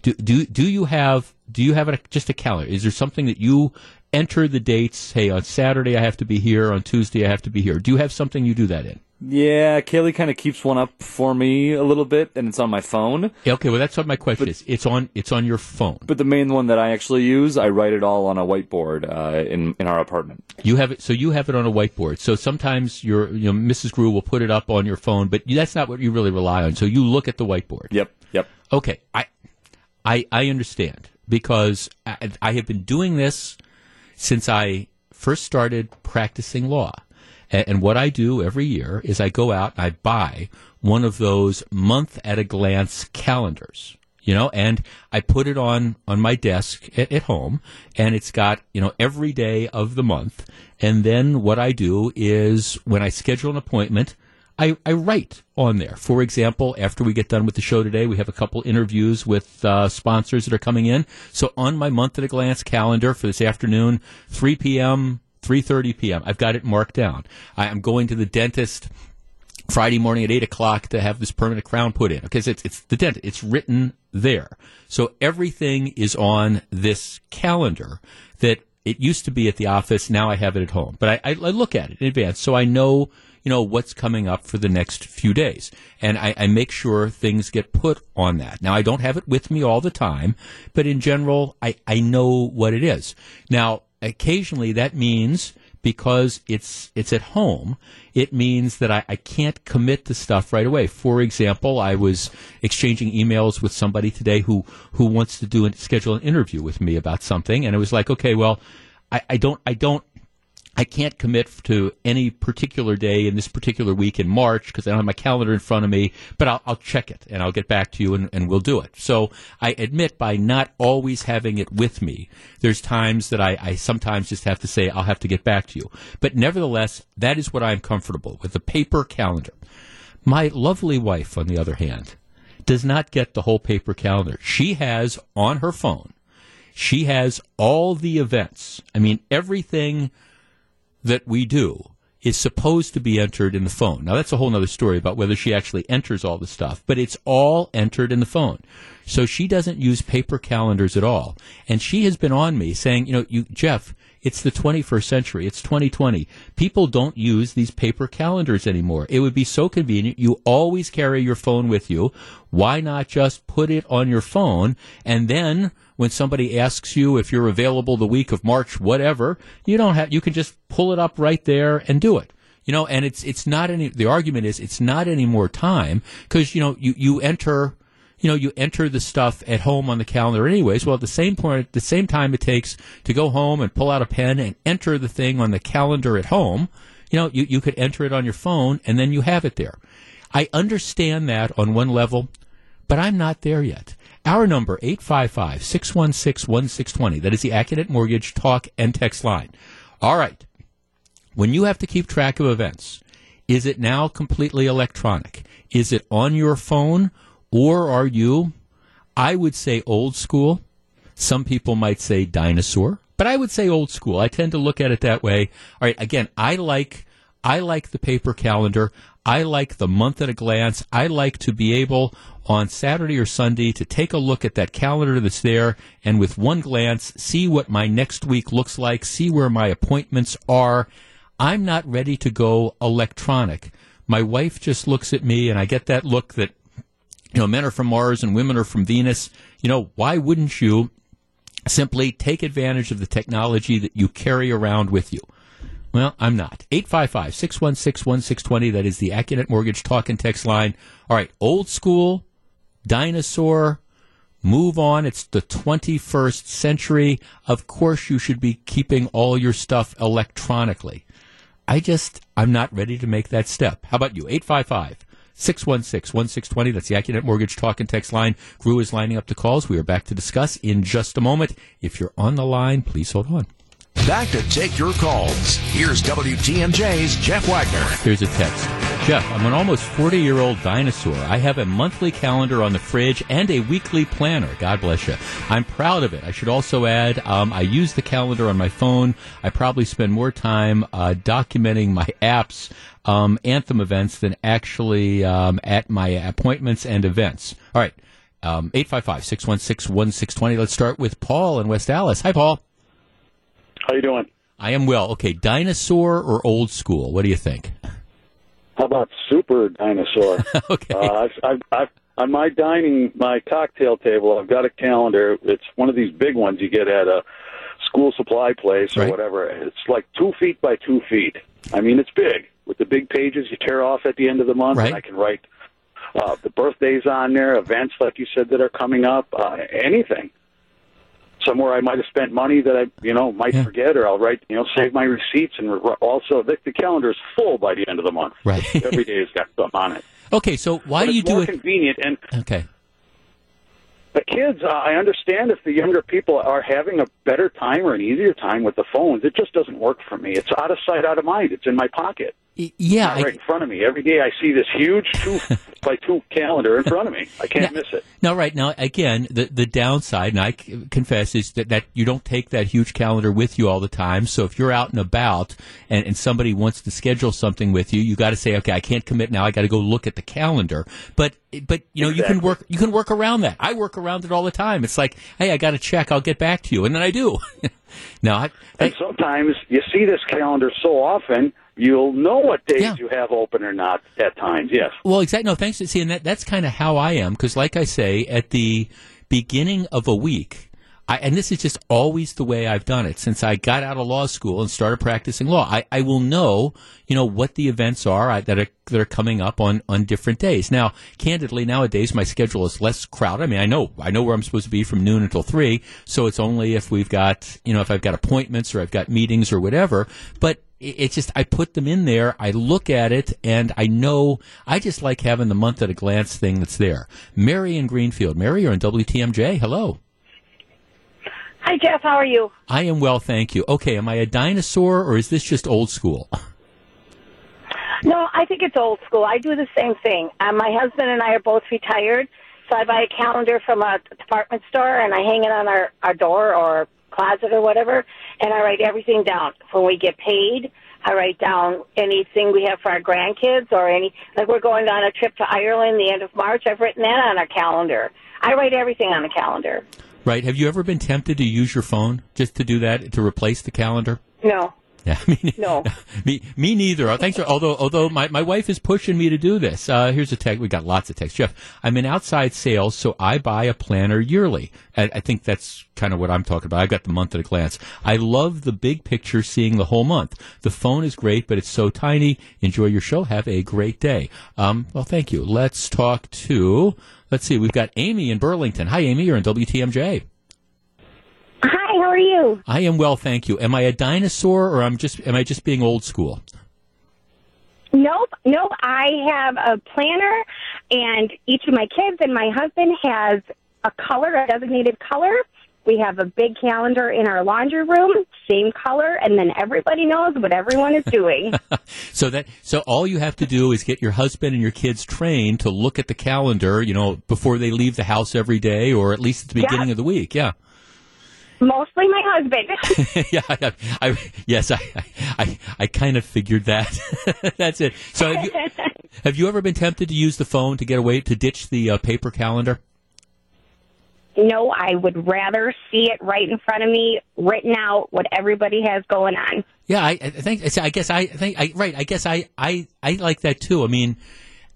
do do do you have do you have a, just a calendar? Is there something that you enter the dates? Hey, on Saturday I have to be here. On Tuesday I have to be here. Do you have something you do that in? Yeah, Kaylee kind of keeps one up for me a little bit, and it's on my phone. Yeah, okay, well that's what my question but, is. It's on it's on your phone. But the main one that I actually use, I write it all on a whiteboard uh, in in our apartment. You have it, so you have it on a whiteboard. So sometimes your you know Mrs. Grew will put it up on your phone, but that's not what you really rely on. So you look at the whiteboard. Yep, yep. Okay, I I I understand because I, I have been doing this since I first started practicing law. And what I do every year is I go out, and I buy one of those month at a glance calendars, you know, and I put it on, on my desk at, at, home and it's got, you know, every day of the month. And then what I do is when I schedule an appointment, I, I write on there. For example, after we get done with the show today, we have a couple interviews with uh, sponsors that are coming in. So on my month at a glance calendar for this afternoon, 3 p.m., 3.30 p.m. I've got it marked down. I am going to the dentist Friday morning at 8 o'clock to have this permanent crown put in. Because it's, it's the dentist. It's written there. So everything is on this calendar that it used to be at the office. Now I have it at home. But I, I, I look at it in advance. So I know you know, what's coming up for the next few days. And I, I, make sure things get put on that. Now, I don't have it with me all the time, but in general, I, I know what it is. Now, occasionally that means because it's it's at home, it means that I, I can't commit to stuff right away. For example, I was exchanging emails with somebody today who who wants to do and schedule an interview with me about something, and it was like, okay, well, I, I don't I don't I can't commit to any particular day in this particular week in March because I don't have my calendar in front of me, but I'll, I'll check it and I'll get back to you and, and, we'll do it. So I admit by not always having it with me, there's times that I, I sometimes just have to say, I'll have to get back to you. But nevertheless, that is what I'm comfortable with a paper calendar. My lovely wife, on the other hand, does not get the whole paper calendar. She has on her phone, she has all the events. I mean, everything that we do is supposed to be entered in the phone. Now that's a whole other story about whether she actually enters all the stuff, but it's all entered in the phone. So she doesn't use paper calendars at all. And she has been on me saying, you know, you, Jeff, it's the 21st century. It's 2020. People don't use these paper calendars anymore. It would be so convenient. You always carry your phone with you. Why not just put it on your phone and then when somebody asks you if you're available the week of March, whatever, you don't have, you can just pull it up right there and do it. You know, and it's, it's not any, the argument is it's not any more time because, you know, you, you enter, you know, you enter the stuff at home on the calendar anyways. Well, at the same point, at the same time it takes to go home and pull out a pen and enter the thing on the calendar at home, you know, you, you could enter it on your phone and then you have it there. I understand that on one level, but I'm not there yet. Our number, 855-616-1620. That is the Accunet Mortgage talk and text line. All right. When you have to keep track of events, is it now completely electronic? Is it on your phone or are you, I would say old school. Some people might say dinosaur, but I would say old school. I tend to look at it that way. All right. Again, I like, I like the paper calendar. I like the month at a glance. I like to be able on Saturday or Sunday to take a look at that calendar that's there and with one glance see what my next week looks like, see where my appointments are. I'm not ready to go electronic. My wife just looks at me and I get that look that, you know, men are from Mars and women are from Venus. You know, why wouldn't you simply take advantage of the technology that you carry around with you? Well, I'm not. 855 616 1620. That is the Accunet Mortgage talk and text line. All right, old school, dinosaur, move on. It's the 21st century. Of course, you should be keeping all your stuff electronically. I just, I'm not ready to make that step. How about you? 855 616 1620. That's the Accunet Mortgage Talk and Text line. Gru is lining up the calls. We are back to discuss in just a moment. If you're on the line, please hold on. Back to take your calls. Here's WTMJ's Jeff Wagner. Here's a text. Jeff, I'm an almost 40 year old dinosaur. I have a monthly calendar on the fridge and a weekly planner. God bless you. I'm proud of it. I should also add, um, I use the calendar on my phone. I probably spend more time uh, documenting my apps, um, Anthem events, than actually um, at my appointments and events. All right. Um, 855 616 1620. Let's start with Paul in West Allis. Hi, Paul. How you doing? I am well. Okay, dinosaur or old school? What do you think? How about super dinosaur? (laughs) okay. Uh, I've, I've, I've, on my dining, my cocktail table, I've got a calendar. It's one of these big ones you get at a school supply place or Right. whatever. It's like two feet by two feet. I mean, it's big with the big pages you tear off at the end of the month. Right. And I can write uh, the birthdays on there, events like you said that are coming up, uh, anything. Somewhere I might have spent money that I, you know, might forget, or I'll write, you know, save my receipts, and also the, the calendar is full by the end of the month. Right. Every day has got something on it. Okay, so why But do you it's do more it? convenient and Okay. the kids uh, i understand if the younger people are having a better time or an easier time with the phones it just doesn't work for me it's out of sight out of mind it's in my pocket yeah Not right in front of me every day i see this huge two (laughs) by two calendar in front of me i can't miss it Now, right now, again, the the downside, and I c- confess, is that, that you don't take that huge calendar with you all the time. So if you're out and about and, and somebody wants to schedule something with you, you got to say, okay, I can't commit now. I got to go look at the calendar. But but you know, you can work you can work around that. I work around it all the time. It's like, hey, I got to check. I'll get back to you, and then I do. (laughs) no, I, and sometimes you see this calendar so often you'll know what days you have open or not at times yes Well, exactly. No, thanks. See, and that, that's kind of how I am because, like I say, at the beginning of a week, I, and this is just always the way I've done it since I got out of law school and started practicing law. I, I will know, you know, what the events are that are that are coming up on on different days. Now, candidly, nowadays my schedule is less crowded. I mean, I know I know where I'm supposed to be from noon until three, so it's only if we've got, you know, if I've got appointments or I've got meetings or whatever. But it's just I put them in there, I look at it, and I know I just like having the month at a glance thing that's there. Mary in Greenfield, Mary, you're on WTMJ. Hello. Hi, Jeff. How are you? I am well, thank you. Okay, am I a dinosaur or is this just old school? (laughs) No, I think it's old school. I do the same thing. Uh, my husband and I are both retired, so I buy a calendar from a department store and I hang it on our, our door or closet or whatever, and I write everything down. When we get paid, I write down anything we have for our grandkids or any, like we're going on a trip to Ireland the end of March. I've written that on our calendar. I write everything on the calendar. Right. Have you ever been tempted to use your phone just to do that, to replace the calendar? No. (laughs) Yeah, I mean, No. (laughs) me, me neither. Uh, Thanks for, although, although my, my wife is pushing me to do this. Uh, here's a text. We got lots of texts. Jeff, I'm in outside sales, so I buy a planner yearly. I, I think that's kind of what I'm talking about. I've got the month at a glance. I love the big picture, seeing the whole month. The phone is great, but it's so tiny. Enjoy your show. Have a great day. Um, well, thank you. Let's talk to, let's see, we've got Amy in Burlington. Hi, Amy. You're in WTMJ. Are you? I am well, thank you. Am I a dinosaur or I'm just, am I just being old school? Nope, nope. I have a planner, and each of my kids and my husband has a color, a designated color. We have a big calendar in our laundry room, same color, and then everybody knows what everyone is doing. (laughs) So that so all you have to do is get your husband and your kids trained to look at the calendar, you know, before they leave the house every day, or at least at the beginning of the week. Yeah, Mostly my husband. (laughs) yeah. I, I, yes, I, I, I kind of figured that. (laughs) That's it. So have you, (laughs) have you ever been tempted to use the phone to get away to ditch the uh, paper calendar? no, I would rather see it right in front of me, written out, what everybody has going on. Yeah, I, I think. I guess I think. I, right. I guess I, I, I like that too. I mean,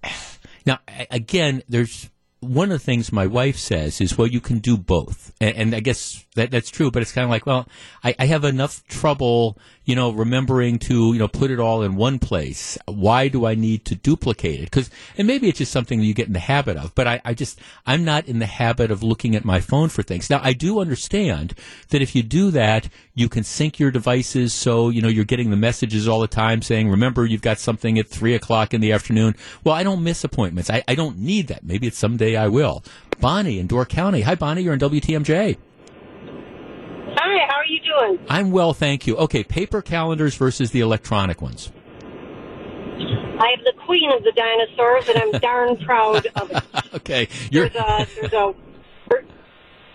(sighs) now again, there's one of the things my wife says is, well, you can do both, and, and I guess that that's true. But it's kind of like, well, I, I have enough trouble, you know, remembering to, you know, put it all in one place. Why do I need to duplicate it? Because, and maybe it's just something that you get in the habit of. But I, I just, I'm not in the habit of looking at my phone for things. Now, I do understand that if you do that, you can sync your devices so, you know, you're getting the messages all the time saying, remember, you've got something at three o'clock in the afternoon. Well, I don't miss appointments. I, I don't need that. Maybe it's someday I will. Bonnie in Door County. Hi, Bonnie. You're in WTMJ. Hi, how are you doing? I'm well, thank you. Okay, paper calendars versus the electronic ones. I am the queen of the dinosaurs, and I'm darn (laughs) proud of it. Okay, you're There's a there's a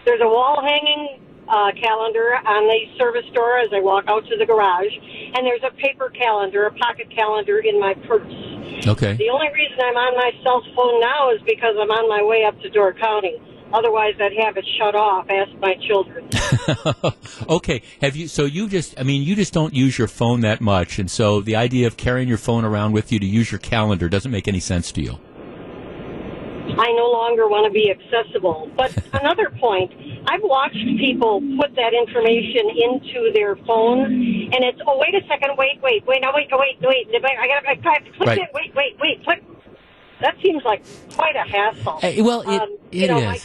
there's a wall hanging uh, calendar on the service door as I walk out to the garage, and there's a paper calendar, a pocket calendar in my purse. okay. The only reason I'm on my cell phone now is because I'm on my way up to Door County. Otherwise, I'd have it shut off. Ask my children. (laughs) okay, have you? So you just, I mean, you just don't use your phone that much, and so the idea of carrying your phone around with you to use your calendar doesn't make any sense to you. I no longer want to be accessible. But another point, I've watched people put that information into their phone, and it's oh wait a second, wait, wait, wait, no, wait, no, wait, wait, I got to I have to click Right. it, wait, wait, wait, click. That seems like quite a hassle. Eh, well, it, Um, it you know, is. my-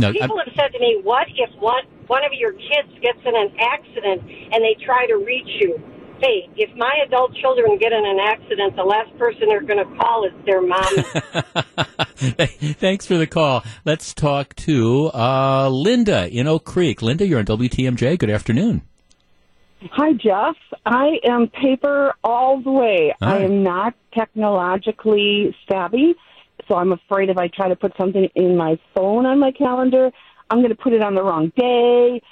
no, I'm- People have said to me, "What if one one of your kids gets in an accident and they try to reach you?" Hey, if my adult children get in an accident, the last person they're going to call is their mom. (laughs) Thanks for the call. Let's talk to uh, Linda in Oak Creek. Linda, you're on WTMJ. Good afternoon. Hi, Jeff. I am paper all the way. All I am not technologically savvy, so I'm afraid if I try to put something in my phone on my calendar, I'm going to put it on the wrong day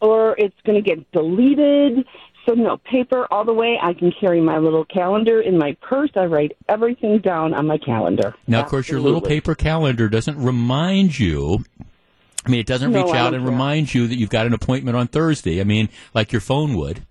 or it's going to get deleted. So, no, paper all the way. I can carry my little calendar in my purse. I write everything down on my calendar. Now, of course, your little paper calendar doesn't remind you. I mean, it doesn't No, reach I out and care. remind you that you've got an appointment on Thursday. I mean, like your phone would.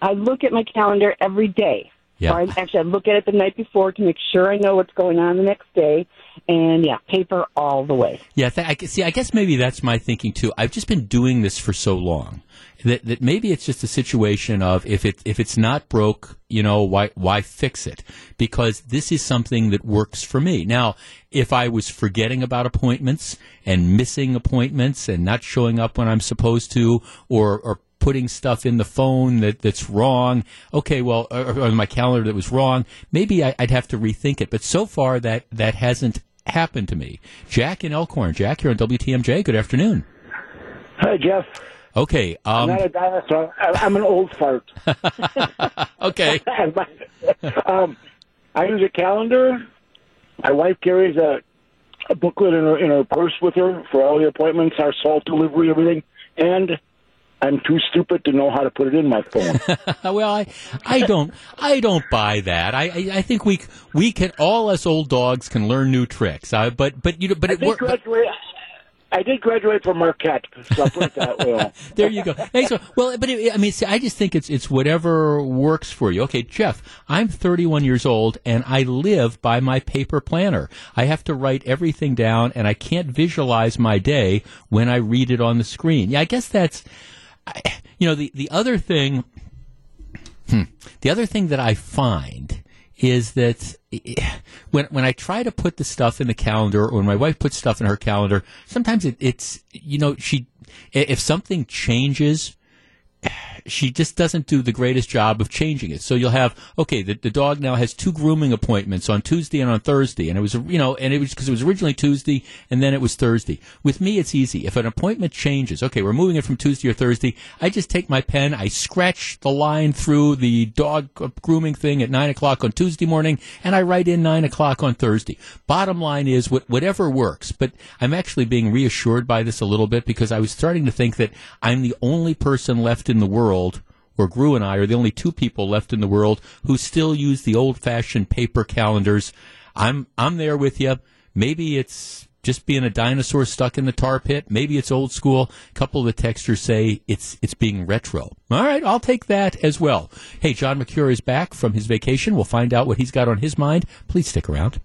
I look at my calendar every day. Yeah. Or I, actually, I look at it the night before to make sure I know what's going on the next day. And yeah, paper all the way. Yeah, th- I, see. I guess maybe that's my thinking too. I've just been doing this for so long that, that maybe it's just a situation of if it if it's not broke, you know, why why fix it? Because this is something that works for me. Now, if I was forgetting about appointments and missing appointments and not showing up when I'm supposed to, or or putting stuff in the phone that, that's wrong. Okay, well, or, or on my calendar that was wrong. Maybe I, I'd have to rethink it. But so far, that that hasn't happened to me. Jack in Elkhorn. Jack, you're on WTMJ. Good afternoon. Hi, Jeff. Okay. I'm Um, not a dinosaur. I'm an old fart. (laughs) okay. (laughs) um, I use a calendar. My wife carries a, a booklet in her in her purse with her for all the appointments, our salt delivery, everything, and I'm too stupid to know how to put it in my phone. (laughs) well, I, I don't, I don't buy that. I, I, I think we, we can, all us old dogs can learn new tricks. Uh, but, but you know, but I it works. graduate. I did graduate from Marquette, so I'll put it that way. (laughs) there you go. Well, but it, I mean, see, I just think it's it's whatever works for you. Okay, Jeff, I'm 31 years old and I live by my paper planner. I have to write everything down, and I can't visualize my day when I read it on the screen. Yeah, I guess that's, I, you know, the the other thing. Hmm, the other thing that I find is that when when I try to put the stuff in the calendar, or when my wife puts stuff in her calendar, sometimes it, it's you know she if something changes. She just doesn't do the greatest job of changing it. So you'll have okay, the, the dog now has two grooming appointments on Tuesday and on Thursday, and it was you know, and it was because it was originally Tuesday and then it was Thursday. With me, it's easy. If an appointment changes, okay, we're moving it from Tuesday or Thursday. I just take my pen, I scratch the line through the dog uh, grooming thing at nine o'clock on Tuesday morning, and I write in nine o'clock on Thursday. Bottom line is what, whatever works. But I'm actually being reassured by this a little bit because I was starting to think that I'm the only person left in the world or Gru and I are the only two people left in the world who still use the old-fashioned paper calendars. I'm I'm there with you. Maybe it's just being a dinosaur stuck in the tar pit. Maybe it's old school. A couple of the texters say it's it's being retro. All right, I'll take that as well. Hey, John Mercure is back from his vacation. We'll find out what he's got on his mind. Please stick around.